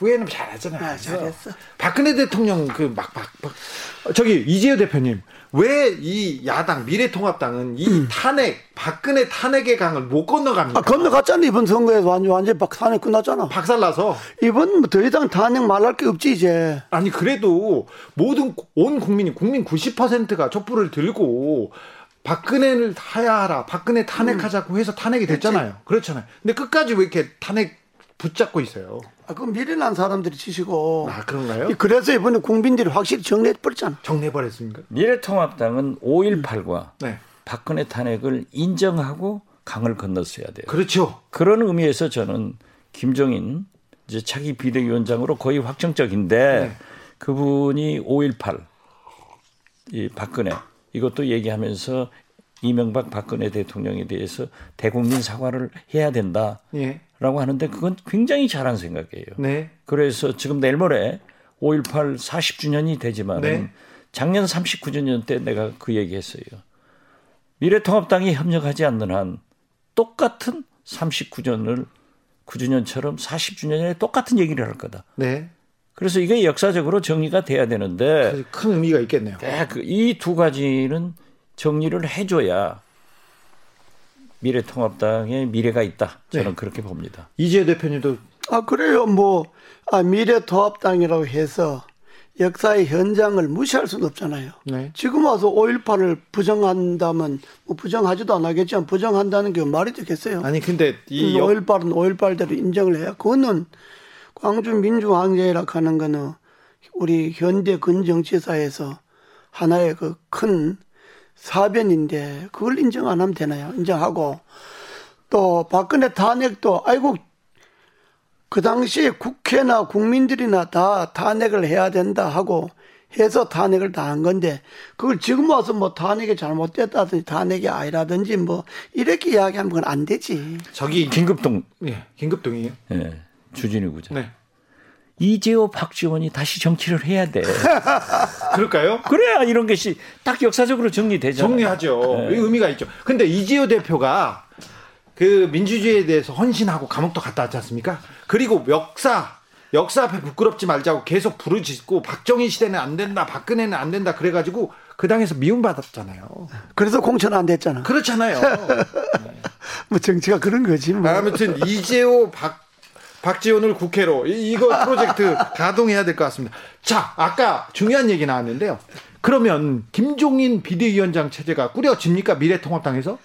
후회는 잘하잖아요. 아, 잘했어. 박근혜 대통령 그막 막 막, 저기 이재호 대표님 왜 이 야당 미래통합당은 이 음. 탄핵 박근혜 탄핵의 강을 못 건너갑니까? 아, 건너갔잖아 이번 선거에서 완전 완전 박 탄핵 끝났잖아. 박살나서 이번 더 이상 탄핵 말할 게 없지 이제. 아니 그래도 모든 온 국민이 국민 90%가 촛불을 들고 박근혜를 하야하라 박근혜 탄핵하자고 해서 탄핵이 됐잖아요. 그렇잖아요. 근데 끝까지 왜 이렇게 탄핵 붙잡고 있어요. 아, 그 미련한 사람들이 치시고. 아, 그런가요? 그래서 이번에 국민들이 확실히 정리해버렸잖아. 정리해버렸습니까? 미래통합당은 5.18과 네. 박근혜 탄핵을 인정하고 강을 건넜어야 돼요. 그렇죠. 그런 의미에서 저는 김종인 이제 차기 비대위원장으로 거의 확정적인데 네. 그분이 5.18, 이 박근혜 이것도 얘기하면서 이명박 박근혜 대통령에 대해서 대국민 사과를 해야 된다. 예. 라고 하는데 그건 굉장히 잘한 생각이에요. 네. 그래서 지금 내일 모레 5.18 40주년이 되지만 네. 작년 39주년 때 내가 그 얘기 했어요. 미래통합당이 협력하지 않는 한 똑같은 39년을 9주년처럼 40주년에 똑같은 얘기를 할 거다. 네. 그래서 이게 역사적으로 정리가 돼야 되는데 큰 의미가 있겠네요. 네, 그 이두 가지는 정리를 해줘야 미래통합당의 미래가 있다. 저는 네. 그렇게 봅니다. 이재 대표님도 아 그래요. 뭐 아, 미래통합당이라고 해서 역사의 현장을 무시할 수는 없잖아요. 네. 지금 와서 5.18을 부정한다면 뭐 부정하지도 않겠지만 부정한다는 게 말이 되겠어요. 아니 근데 이 5.18은 5.18대로 인정을 해야 그거는 광주 민주항쟁이라 고 하는 거는 우리 현대 근정치사에서 하나의 그 큰 사변인데 그걸 인정 안 하면 되나요? 인정하고 또 박근혜 탄핵도 아이고 그 당시에 국회나 국민들이나 다 탄핵을 해야 된다 하고 해서 탄핵을 다 한 건데 그걸 지금 와서 뭐 탄핵이 잘못됐다든지 탄핵이 아니라든지 뭐 이렇게 이야기하면 그건 안 되지. 저기 긴급동 예, 긴급동이에요. 예. 주진우 구자. 네. 이재호 박지원이 다시 정치를 해야 돼. 그럴까요? 그래야 이런 것이 딱 역사적으로 정리되죠. 정리하죠. 네. 의미가 있죠. 근데 이재호 대표가 그 민주주의에 대해서 헌신하고 감옥도 갔다 왔지 않습니까? 그리고 역사 역사 앞에 부끄럽지 말자고 계속 부르짖고 박정희 시대는 안 된다, 박근혜는 안 된다 그래가지고 그 당에서 미움받았잖아요. 그래서 공천 안 됐잖아. 그렇잖아요. 뭐 정치가 그런 거지. 뭐. 아무튼 이재호 박 박지원을 국회로 이거 프로젝트 가동해야 될 것 같습니다. 자, 아까 중요한 얘기 나왔는데요. 그러면 김종인 비대위원장 체제가 꾸려집니까 미래통합당에서?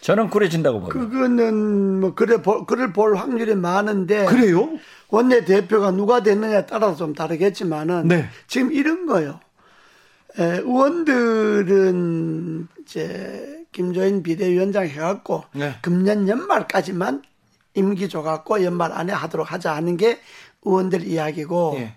저는 꾸려진다고 봐요. 그거는 뭐 그래 볼 그럴 볼 확률이 많은데. 그래요? 원내 대표가 누가 됐느냐에 따라서 좀 다르겠지만은 네. 지금 이런 거요. 에, 의원들은 이제 김조인 비대위원장 해갖고 네. 금년 연말까지만 임기 줘갖고 연말 안에 하도록 하자 하는 게 의원들 이야기고 예.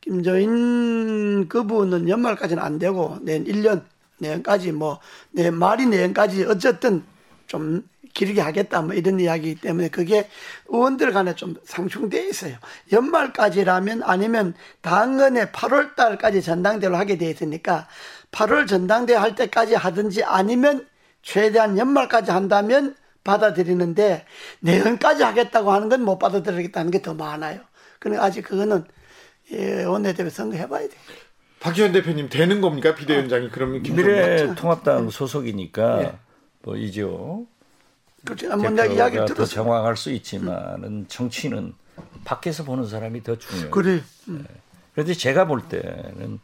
김조인 그분은 연말까지는 안 되고 내년 1년 내년까지 뭐내 말이 내년까지 어쨌든 좀 길게 하겠다 뭐 이런 이야기이기 때문에 그게 의원들 간에 좀 상충돼 있어요. 연말까지라면 아니면 당연에 8월 달까지 전당대로 하게 돼 있으니까 8월 전당대 할 때까지 하든지 아니면 최대한 연말까지 한다면 받아들이는데 내년까지 하겠다고 하는 건 못 받아들이겠다는 게 더 많아요. 그러니까 아직 그거는 예, 원내대표 선거 해봐야 돼. 박지원 대표님 되는 겁니까 비대위원장이 그러면 미래통합당 소속이니까 예. 뭐 이죠. 그렇지. 한번 이야기 들었어. 정황할 수 있지만은 정치는 밖에서 보는 사람이 더 중요해요. 그래. 음. 네. 그런데 제가 볼 때는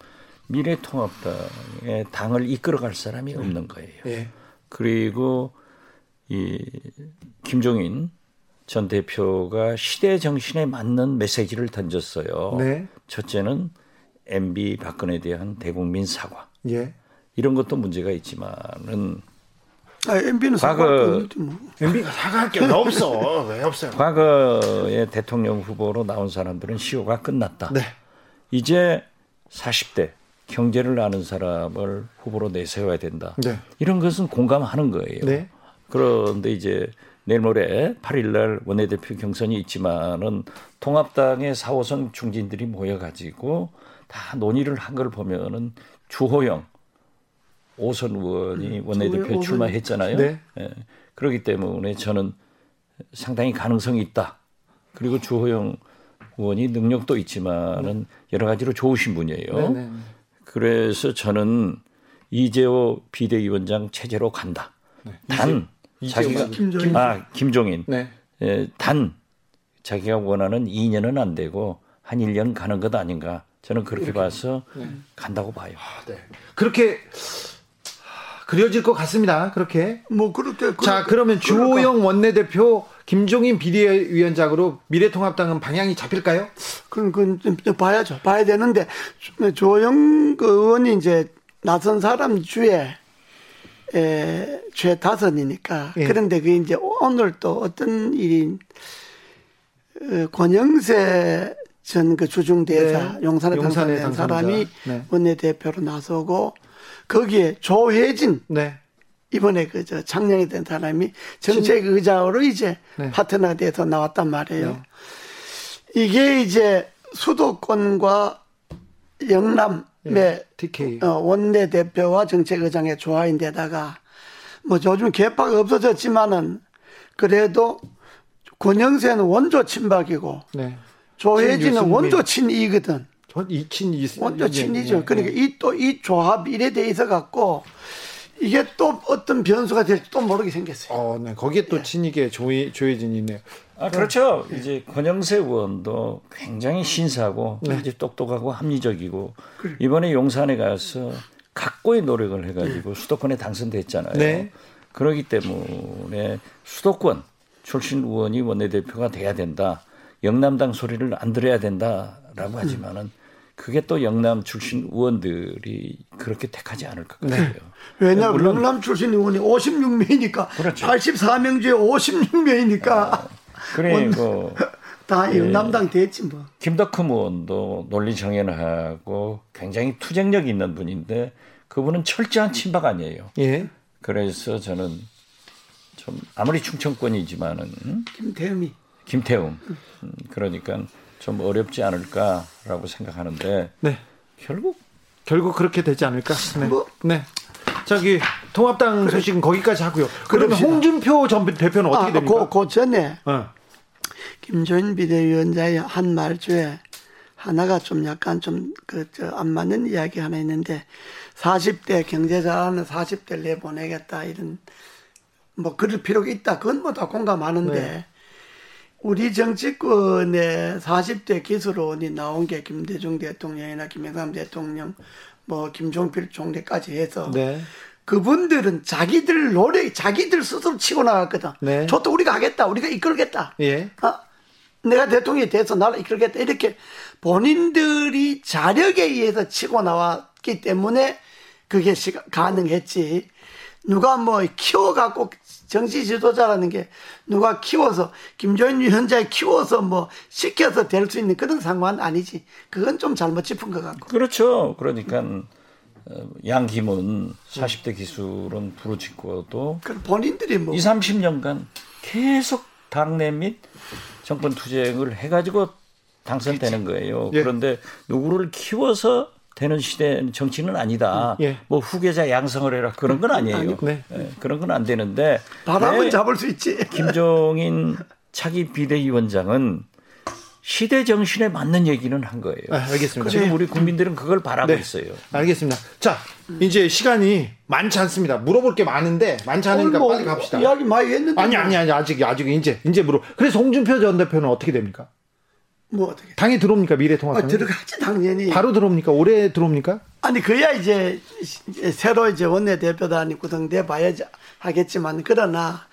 미래통합당의 당을 이끌어갈 사람이 없는 거예요. 예. 그리고 이 김종인 전 대표가 시대 정신에 맞는 메시지를 던졌어요. 네. 첫째는 MB 박근혜에 대한 대국민 사과. 예. 이런 것도 문제가 있지만은 아, MB는 과거 뭐. MB가 사과할 게 없어. 왜 없어요? 과거에 대통령 후보로 나온 사람들은 시효가 끝났다. 네. 이제 40대 경제를 아는 사람을 후보로 내세워야 된다. 네. 이런 것은 공감하는 거예요. 네. 그런데 이제 내일 모레 8일 날 원내대표 경선이 있지만은 통합당의 4, 5선 중진들이 모여 가지고 다 논의를 한 걸 보면은 주호영 오선 의원이 음, 원내대표 출마했잖아요. 네. 예. 그렇기 때문에 저는 상당히 가능성이 있다. 그리고 주호영 의원이 능력도 있지만은 여러 가지로 좋으신 분이에요. 네, 네. 그래서 저는 이재호 비대위원장 체제로 간다. 네. 단 자기가 김종인. 아 김종인. 네. 예, 단 자기가 원하는 2년은 안 되고 한 1년 가는 것 아닌가. 저는 그렇게 이렇게. 봐서 네. 간다고 봐요. 아, 네. 그렇게 그려질 것 같습니다. 그렇게. 뭐 그렇게. 자 그러면 주호영 원내대표 김종인 비대위원장으로 미래통합당은 방향이 잡힐까요? 그럼 그건 좀 봐야죠. 봐야 되는데 주호영 그 의원이 이제 나선 사람 주에 에, 죄 다섯이니까. 예. 그런데 그 이제 오늘 또 어떤 일인, 어, 권영세 전 그 주중대사 네. 용산에 당선된 사람이 네. 원내대표로 나서고 거기에 조혜진 네. 이번에 그 저 작년에 된 사람이 정책 의장으로 이제 네. 파트너가 돼서 나왔단 말이에요. 네. 이게 이제 수도권과 영남 네. TK. 어, 원내 대표와 정책의장의 조화인데다가 뭐 요즘 개파가 없어졌지만은 그래도 권영세는 원조 친박이고 네. 조혜진은 원조 친이거든. 이 친 이 원조 친이죠. 네. 그러니까 이 또이 이 조합 이래 돼 있어 갖고 이게 또 어떤 변수가 될지 또 모르게 생겼어요. 어, 네. 거기에 또 예. 친이계 조혜, 조혜진이 있네요. 아, 그렇죠. 네. 이제 권영세 의원도 굉장히 신사고 네. 이제 똑똑하고 합리적이고 그래. 이번에 용산에 가서 각고의 노력을 해가지고 네. 수도권에 당선됐잖아요. 네. 그러기 때문에 수도권 출신 의원이 원내대표가 돼야 된다. 영남당 소리를 안 들어야 된다라고 하지만은 그게 또 영남 출신 의원들이 그렇게 택하지 않을 것 같아요. 네. 왜냐하면 영남 출신 의원이 56명이니까 그렇죠. 84명 중에 56명이니까 아, 그리고 다 예, 영남당 됐지 뭐. 김덕흠 의원도 논리 정연하고 굉장히 투쟁력 있는 분인데 그분은 철저한 친박 아니에요. 예. 그래서 저는 좀 아무리 충청권이지만은 김태음이 김태음 음, 그러니까 좀 어렵지 않을까라고 생각하는데 네. 결국 결국 그렇게 되지 않을까? 네. 뭐. 네. 저기 통합당 소식은 거기까지 하고요. 그러면 홍준표 전 대표는 어떻게 아, 됩니까? 그, 그 전에 어. 김조인 비대위원장의 한 말 중에 하나가 좀 약간 좀그저안 맞는 이야기 하나 있는데 40대 경제 잘하는 40대 내보내겠다 이런 뭐 그럴 필요가 있다. 그건 뭐 다 공감하는데 네. 우리 정치권의 40대 기술원이 나온 게 김대중 대통령이나 김영삼 대통령, 뭐 김종필 총리까지 해서 네. 그분들은 자기들 노래, 자기들 스스로 치고 나갔거든. 네. 저도 우리가 하겠다, 우리가 이끌겠다. 예. 아, 내가 대통령이 돼서 나를 이끌겠다. 이렇게 본인들이 자력에 의해서 치고 나왔기 때문에 그게 가능했지. 누가 뭐 키워갖고 정치 지도자라는 게 누가 키워서 김종인 위원장이 키워서 뭐 시켜서 될 수 있는 그런 상황은 아니지. 그건 좀 잘못 짚은 것 같고. 그렇죠. 그러니까 어, 양김은 40대 기술은 부르짖고도 본인들이 뭐 2, 30년간 계속 당내 및 정권 투쟁을 해 가지고 당선되는 거예요. 예. 그런데 누구를 키워서 되는 시대 정치는 아니다. 예. 뭐 후계자 양성을 해라 그런 건 아니에요. 네. 네. 그런 건 안 되는데 바람은 잡을 수 있지. 김종인 차기 비대위원장은 시대 정신에 맞는 얘기는 한 거예요. 아, 알겠습니다. 지금 우리 국민들은 그걸 바라고 네. 있어요. 알겠습니다. 자, 이제 시간이 많지 않습니다. 물어볼 게 많은데 많지 않으니까 뭐 빨리 갑시다. 이야기 많이 했는데. 아니 아니 아니 아직 아직 이제 이제 물어. 그래서 홍준표 전 대표는 어떻게 됩니까? 뭐 어떻게? 당에 들어옵니까 미래통합당? 아, 들어가지 당연히. 바로 들어옵니까? 올해 들어옵니까? 아니 그야 이제 새로 이제 원내 대표단이 구성돼 봐야지 하겠지만 그러나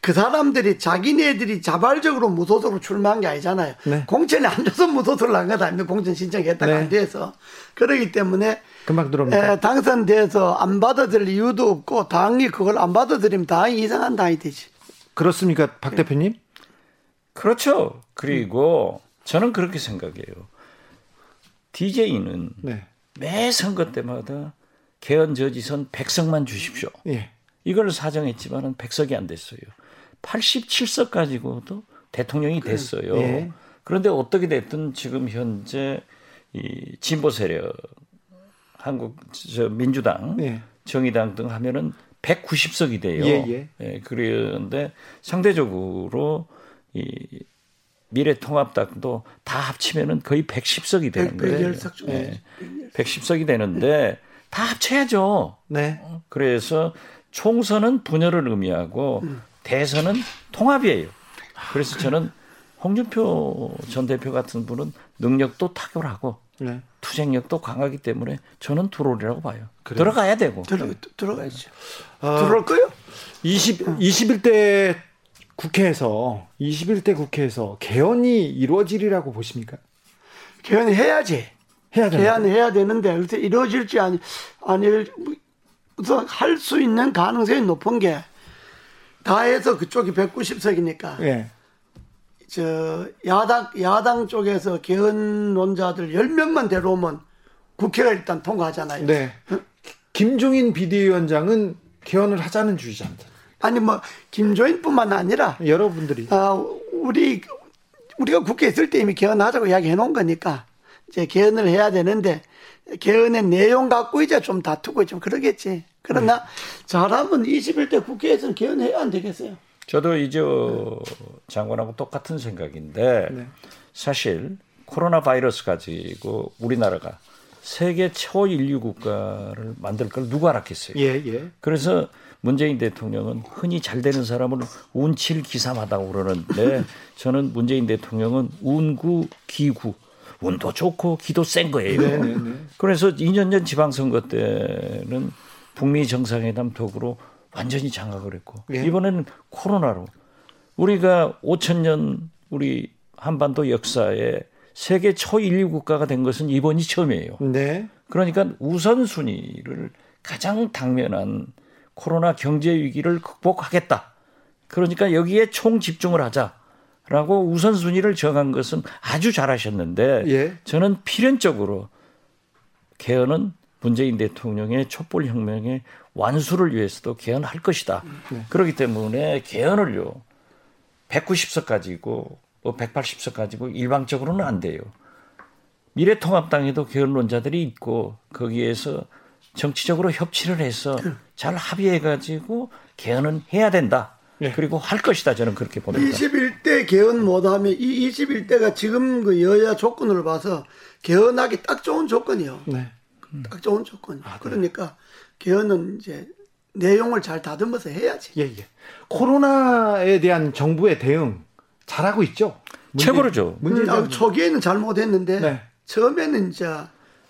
그 사람들이 자기네들이 자발적으로 무소속으로 출마한 게 아니잖아요. 네. 공천에 안 줘서 무소속으로 한 거다. 공천 신청했다가 네. 안 돼서 그러기 때문에 금방 들어옵니까? 에, 당선돼서 안 받아들일 이유도 없고 당이 그걸 안 받아들이면 당이 이상한 당이 되지. 그렇습니까, 박 네. 대표님? 그렇죠. 그리고 저는 그렇게 생각해요. DJ는 네. 매 선거 때마다 개헌 저지선 100석만 주십시오. 예. 이걸 사정했지만은 100석이 안 됐어요. 87석 가지고도 대통령이 됐어요. 예. 그런데 어떻게 됐든 지금 현재 이 진보 세력 한국 저 민주당, 예. 정의당 등 하면은 190석이 돼요. 예, 예. 예, 그런데 상대적으로 이 미래통합당도 다 합치면은 거의 110석이 되는 100, 거예요. 110석 네. 110석이 되는데 다 합쳐야죠. 네. 그래서 총선은 분열을 의미하고 음. 대선은 통합이에요. 그래서 저는 홍준표 전 대표 같은 분은 능력도 탁월하고 네. 투쟁력도 강하기 때문에 저는 들어오리라고 봐요. 그래요. 들어가야 되고. 들어, 들어가야죠. 아, 들어올 거요? 20, 21대 국회에서 21대 국회에서 개헌이 이루어지리라고 보십니까? 개헌 해야지. 해야 되 개헌 해야 되는데 그래서 이루어질지 아니 아닐 우선 할 수 있는 가능성이 높은 게 다 해서 그쪽이 190석이니까. 예. 저 야당 야당 쪽에서 개헌론자들 10명만 데려오면 국회가 일단 통과하잖아요. 네. 김종인 비대위원장은 개헌을 하자는 주의자입니다. 아니 뭐 김조인뿐만 아니라 여러분들이 아 우리 우리가 국회에 있을 때 이미 개헌하자고 이야기해 놓은 거니까 이제 개헌을 해야 되는데 개헌의 내용 갖고 이제 좀 다투고 좀 그러겠지. 그러나 네. 잘하면 21대 국회에서는 개헌해야 안 되겠어요. 저도 이제 장관하고 똑같은 생각인데 네. 사실 코로나 바이러스 가지고 우리나라가 세계 초인류 국가를 만들 걸 누가 알았겠어요. 예, 예. 그래서 문재인 대통령은 흔히 잘 되는 사람을 운칠 기삼하다고 그러는데 저는 문재인 대통령은 운구 기구 운도 좋고 기도 센 거예요. 네네네. 네, 네. 그래서 2년 전 지방선거 때는 북미 정상회담 도구로 완전히 장악을 했고 네. 이번에는 코로나로 우리가 5천 년 우리 한반도 역사에 세계 초인류 국가가 된 것은 이번이 처음이에요. 네. 그러니까 우선순위를 가장 당면한 코로나 경제 위기를 극복하겠다. 그러니까 여기에 총 집중을 하자라고 우선순위를 정한 것은 아주 잘하셨는데 예. 저는 필연적으로 개헌은 문재인 대통령의 촛불 혁명의 완수를 위해서도 개헌할 것이다. 네. 그렇기 때문에 개헌을요 190석 가지고 뭐 180석 가지고 일방적으로는 안 돼요. 미래통합당에도 개헌론자들이 있고 거기에서 정치적으로 협치를 해서 잘 합의해가지고 개헌은 해야 된다. 네. 그리고 할 것이다 저는 그렇게 봅니다. 21대 개헌 못하면 이 21대가 지금 그 여야 조건을 봐서 개헌하기 딱 좋은 조건이요. 네. 딱 좋은 조건. 아, 네. 그러니까 개헌은 이제 내용을 잘 다듬어서 해야지. 예, 예. 코로나에 대한 정부의 대응 잘하고 있죠. 최고로죠. 문제 음, 초기에는 잘못했는데 네. 처음에는 이제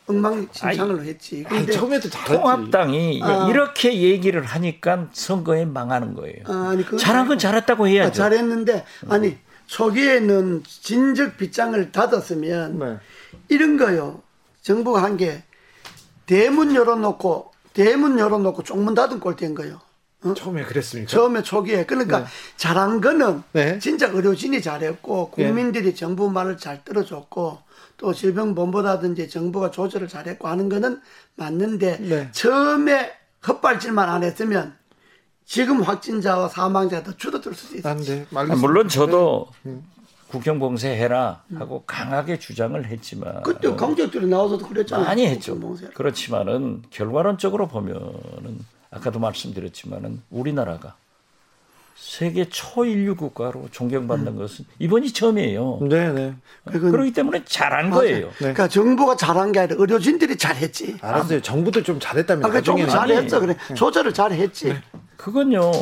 엉망진창을 했지. 근데 처음에도 잘했지. 통합당이 아. 이렇게 얘기를 하니까 선거에 망하는 거예요. 아, 니 잘한 건 잘했다고 해야죠. 아, 잘했는데 아니 초기에는 진즉 빗장을 닫았으면 네. 이런 거요. 정부가 한 게 대문 열어놓고 대문 열어놓고 쪽문 닫은 꼴된 거요. 어? 처음에 그랬습니까? 처음에 초기에 그러니까 네. 잘한 거는 네. 진짜 의료진이 잘했고 네. 국민들이 네. 정부 말을 잘 들어줬고 또 질병본부라든지 정부가 조절을 잘했고 하는 거는 맞는데 네. 처음에 헛발질만 안 했으면 지금 확진자와 사망자가 더 줄어들 수도 있어요. 네. 물론 저도 네. 음. 국경 봉쇄 해라 하고 강하게 주장을 했지만 그때 강제들이 나와서도 그랬잖아요. 많이 했죠. 그렇지만은 결과론적으로 보면은 아까도 말씀드렸지만은 우리나라가 세계 초인류 국가로 존경받는 음. 것은 이번이 처음이에요. 네, 네. 그렇기 때문에 잘한 맞아요. 거예요. 네. 그러니까 정부가 잘한 게 아니라 의료진들이 잘했지. 알았어요. 아, 정부도 좀 잘했다면. 아, 정부 잘했어. 그래. 네. 조절을 잘했지. 네. 그건요.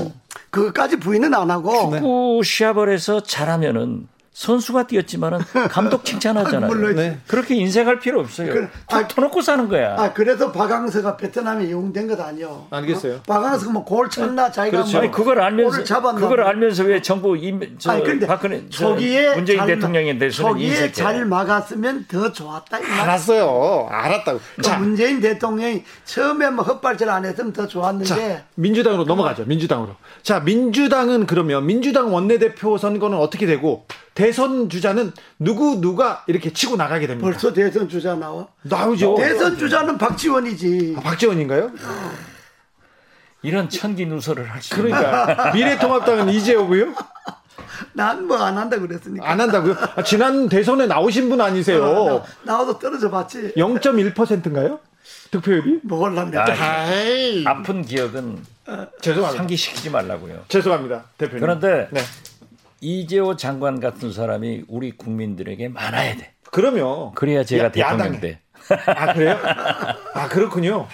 그것까지 부인은 안 하고. 축구 시합을 해서 잘하면은 선수가 뛰었지만은 감독 칭찬하잖아요. 아, 네. 그렇게 인색할 필요 없어요. 그, 아, 터놓고 사는 거야. 아 그래서 박항서가 베트남에 이용된 것 아니요. 알겠어요. 어? 박항서가 뭐골 쳤나 자기가 그렇죠. 뭐 아니, 그걸 알면서 잡았나 그걸 알면서 왜 정부 임, 저, 아니, 근데 박근혜 초기에 문재인 잘, 대통령에 대해서는 초기에 잘 막았으면 더 좋았다. 알았어요. 알았다고. 자 문재인 대통령이 처음에 뭐 헛발질 안 했으면 더 좋았는데. 자, 민주당으로 넘어가죠. 민주당으로. 자 민주당은 그러면 민주당 원내대표 선거는 어떻게 되고? 대선 주자는 누구 누가 이렇게 치고 나가게 됩니다. 벌써 대선 주자 나와? 나오죠. 대선 주자는 박지원이지. 아, 박지원인가요? 이런 천기 누설을 할 수. 그러니까 미래통합당은 이재호고요. 난 뭐 안 한다 그랬으니까. 안 한다고요? 아, 지난 대선에 나오신 분 아니세요? 어, 나, 와도 떨어져 봤지. 0.1%인가요? 득표율이? 먹을랍니다. 아, 아픈 기억은 어, 죄송합니다. 상기시키지 말라고요. 죄송합니다, 대표님. 그런데 네. 이재호 장관 같은 사람이 우리 국민들에게 많아야 돼. 그러면 그래야 제가 야, 대통령 돼. 아 그래요? 아 그렇군요.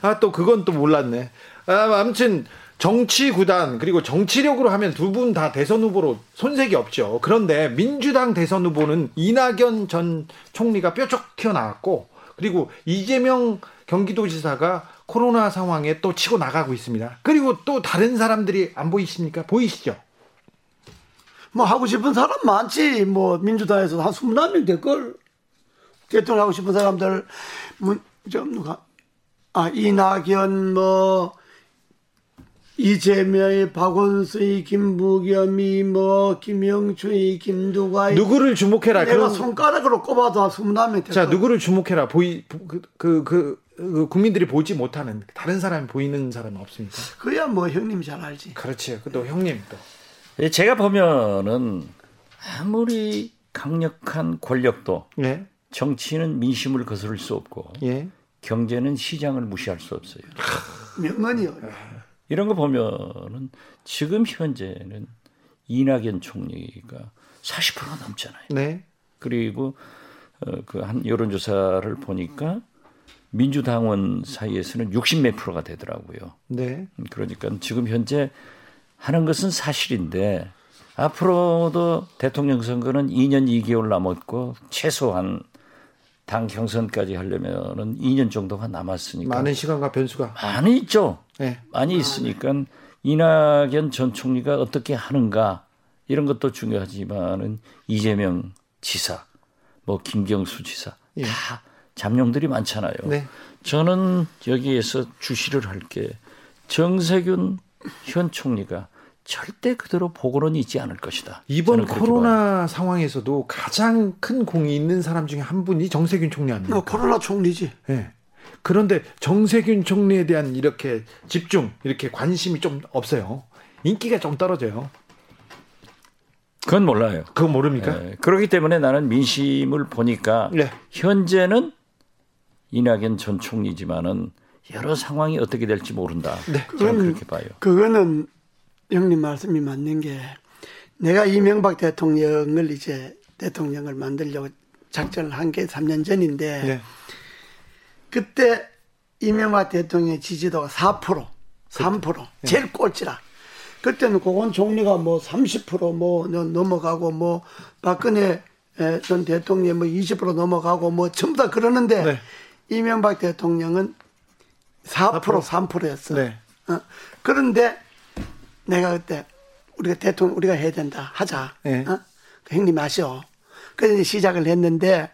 아 또 그건 또 몰랐네. 아, 아무튼 정치 구단 그리고 정치력으로 하면 두 분 다 대선 후보로 손색이 없죠. 그런데 민주당 대선 후보는 이낙연 전 총리가 뾰족 튀어나왔고 그리고 이재명 경기도지사가 코로나 상황에 또 치고 나가고 있습니다. 그리고 또 다른 사람들이 안 보이십니까? 보이시죠? 뭐 하고 싶은 사람 많지. 뭐 민주당에서 한 21명 될걸. 대통령 하고 싶은 사람들, 문, 좀 누가, 아, 이낙연, 뭐, 이재명의 박원수의 김부겸이 뭐 김영춘이 김두관이 누구를 주목해라. 내가 그런... 손가락으로 꼽아도 한 21명 자 누구를 주목해라. 보이 그그 그, 그, 그, 국민들이 보지 못하는 다른 사람이 보이는 사람은 없습니까? 그야 뭐 형님 잘 알지. 그렇지 또 형님 또. 예, 제가 보면은 아무리 강력한 권력도 예. 정치는 민심을 거스를 수 없고 예. 경제는 시장을 무시할 수 없어요. 명언이요. 이런 거 보면은 지금 현재는 이낙연 총리가 40%가 넘잖아요. 네. 그리고 어, 그한 여론조사를 보니까 민주당원 사이에서는 60 몇 프로가 되더라고요. 네. 그러니까 지금 현재 하는 것은 사실인데 앞으로도 대통령 선거는 2년 2개월 남았고 최소한 당 경선까지 하려면은 2년 정도가 남았으니까 많은 시간과 변수가 많이 있죠. 네. 많이 있으니까 이낙연 전 총리가 어떻게 하는가 이런 것도 중요하지만은 이재명 지사, 뭐 김경수 지사 예. 다 잠룡들이 많잖아요. 네. 저는 여기에서 주시를 할 게 정세균 현 총리가 절대 그대로 보고는 있지 않을 것이다. 이번 코로나 상황에서도 가장 큰 공이 있는 사람 중에 한 분이 정세균 총리 아닙니까? 어, 코로나 총리지. 네. 그런데 정세균 총리에 대한 이렇게 집중, 이렇게 관심이 좀 없어요. 인기가 좀 떨어져요. 그건 몰라요. 그건 모릅니까? 네. 그렇기 때문에 나는 민심을 보니까 네. 현재는 이낙연 전 총리지만은 여러 상황이 어떻게 될지 모른다. 네. 저는 그렇게 봐요. 그거는 형님 말씀이 맞는 게 내가 이명박 대통령을 이제 대통령을 만들려고 작전을 한 게 3년 전인데 네. 그때 이명박 대통령의 지지도가 4% 3% 네. 제일 꼴찌라. 그때는 고건 총리가 뭐 30%뭐 넘어가고 뭐 박근혜 전 대통령 뭐20% 넘어가고 뭐 전부 다 그러는데 네. 이명박 대통령은 4% 4%? 3%였어. 네. 어. 그런데 내가 그때 우리가 대통령 우리가 해야 된다 하자. 네. 어? 그 형님 아시오. 그래서 시작을 했는데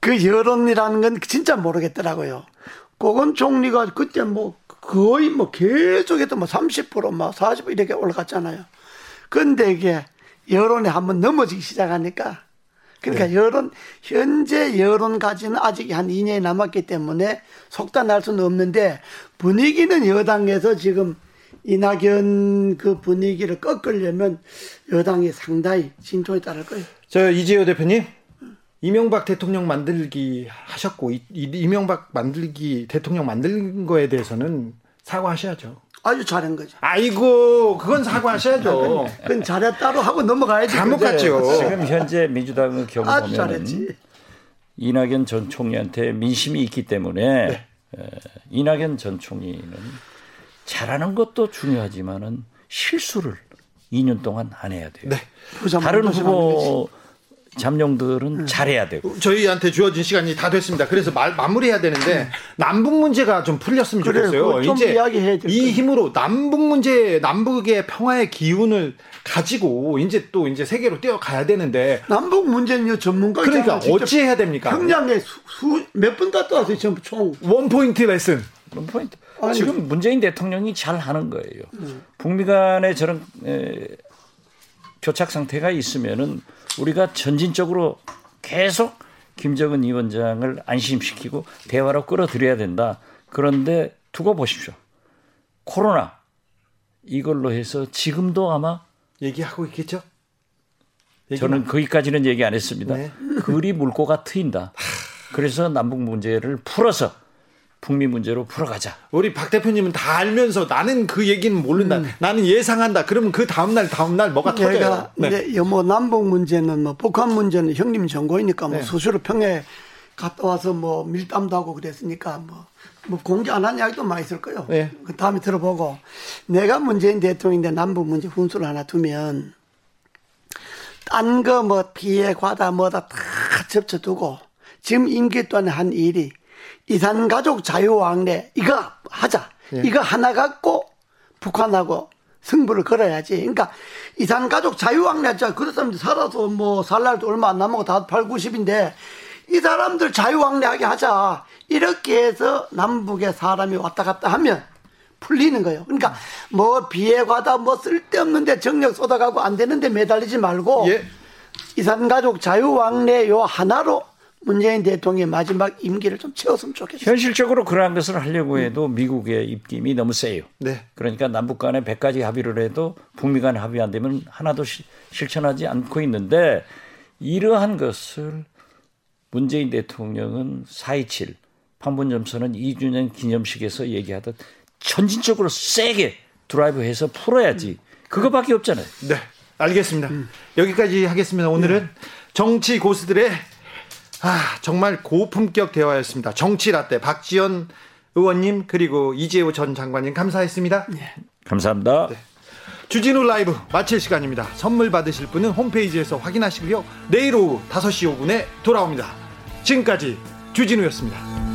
그 여론이라는 건 진짜 모르겠더라고요. 고건 총리가 그때 뭐 거의 뭐 계속해도 뭐 30%막 40% 이렇게 올라갔잖아요. 근데 이게 여론에 한번 넘어지기 시작하니까 그러니까 네. 여론 현재 여론까지는 아직 한 2년이 남았기 때문에 속단할 수는 없는데 분위기는 여당에서 지금 이낙연 그 분위기를 꺾으려면 여당이 상당히 진통에 따를 거예요. 저 이재호 대표님 이명박 대통령 만들기 하셨고 이, 이명박 만들기 대통령 만든 거에 대해서는 사과하셔야죠. 아주 잘한 거죠. 아이고, 그건 사과하셔야죠. 그건 잘했다로 하고 넘어가야지. 감옥 갔죠. 지금 현재 민주당의 경우 보면 이낙연 전 총리한테 민심이 있기 때문에 네. 이낙연 전 총리는 잘하는 것도 중요하지만은 실수를 2년 동안 안 해야 돼요. 네. 다른 후보 잠룡들은 음. 잘해야 되고. 저희한테 주어진 시간이 다 됐습니다. 그래서 말, 마무리해야 되는데 음. 남북 문제가 좀 풀렸으면 그래, 좋겠어요. 이제 이 힘으로 남북 문제, 남북의 평화의 기운을 가지고 이제 또 이제 세계로 뛰어가야 되는데 남북 문제는요 전문가 그러니까 어찌 해야 됩니까? 평양에 몇 분 갔다 왔어요 전 총. 원 포인트 레슨. 원 포인트. 아니, 지금 문재인 대통령이 잘 하는 거예요. 음. 북미 간에 저런 에, 교착 상태가 있으면은 우리가 전진적으로 계속 김정은 위원장을 안심시키고 대화로 끌어들여야 된다. 그런데 두고 보십시오. 코로나 이걸로 해서 지금도 아마 얘기하고 있겠죠? 저는 거기까지는 얘기 안 했습니다. 네. 그리 물고가 트인다. 그래서 남북 문제를 풀어서 북미 문제로 풀어가자. 우리 박 대표님은 다 알면서 나는 그 얘기는 모른다. 음. 나는 예상한다. 그러면 그 다음 날 다음 날 뭐가 터져요. 네. 이제 뭐 남북 문제는 뭐 북한 문제는 형님 전고이니까 뭐 네. 수시로 평에 갔다 와서 뭐 밀담도 하고 그랬으니까 뭐, 뭐 공개 안 한 이야기도 많이 있을 거예요. 네. 그 다음에 들어보고 내가 문재인 대통령인데 남북 문제 훈수를 하나 두면 딴 거 뭐 피해 과다 뭐다 다 접쳐두고 지금 임기 동안 한 일이 이산가족 자유왕래 이거 하자. 예. 이거 하나 갖고 북한하고 승부를 걸어야지. 그러니까 이산가족 자유왕래 하자. 그런 사람들 살아서 뭐 살 날도 얼마 안 남고 다 8, 90인데 이 사람들 자유왕래하게 하자. 이렇게 해서 남북의 사람이 왔다 갔다 하면 풀리는 거예요. 그러니까 뭐 비해과다 뭐 쓸데없는데 정력 쏟아가고 안 되는데 매달리지 말고 예. 이산가족 자유왕래 요 하나로 문재인 대통령의 마지막 임기를 좀 채웠으면 좋겠어요. 현실적으로 그러한 것을 하려고 해도 음. 미국의 입김이 너무 세요. 네. 그러니까 남북 간에 100가지 합의를 해도 북미 간 합의 안 되면 하나도 시, 실천하지 않고 있는데 이러한 것을 문재인 대통령은 4.27 판문점선언 2주년 기념식에서 얘기하듯 천진적으로 세게 드라이브해서 풀어야지. 그거밖에 없잖아요. 네, 알겠습니다. 음. 여기까지 하겠습니다. 오늘은 네. 정치 고수들의 아, 정말 고품격 대화였습니다. 정치 라떼 박지원 의원님 그리고 이재호 전 장관님 감사했습니다. 네. 감사합니다. 네. 주진우 라이브 마칠 시간입니다. 선물 받으실 분은 홈페이지에서 확인하시고요. 내일 오후 5시 5분에 돌아옵니다. 지금까지 주진우였습니다.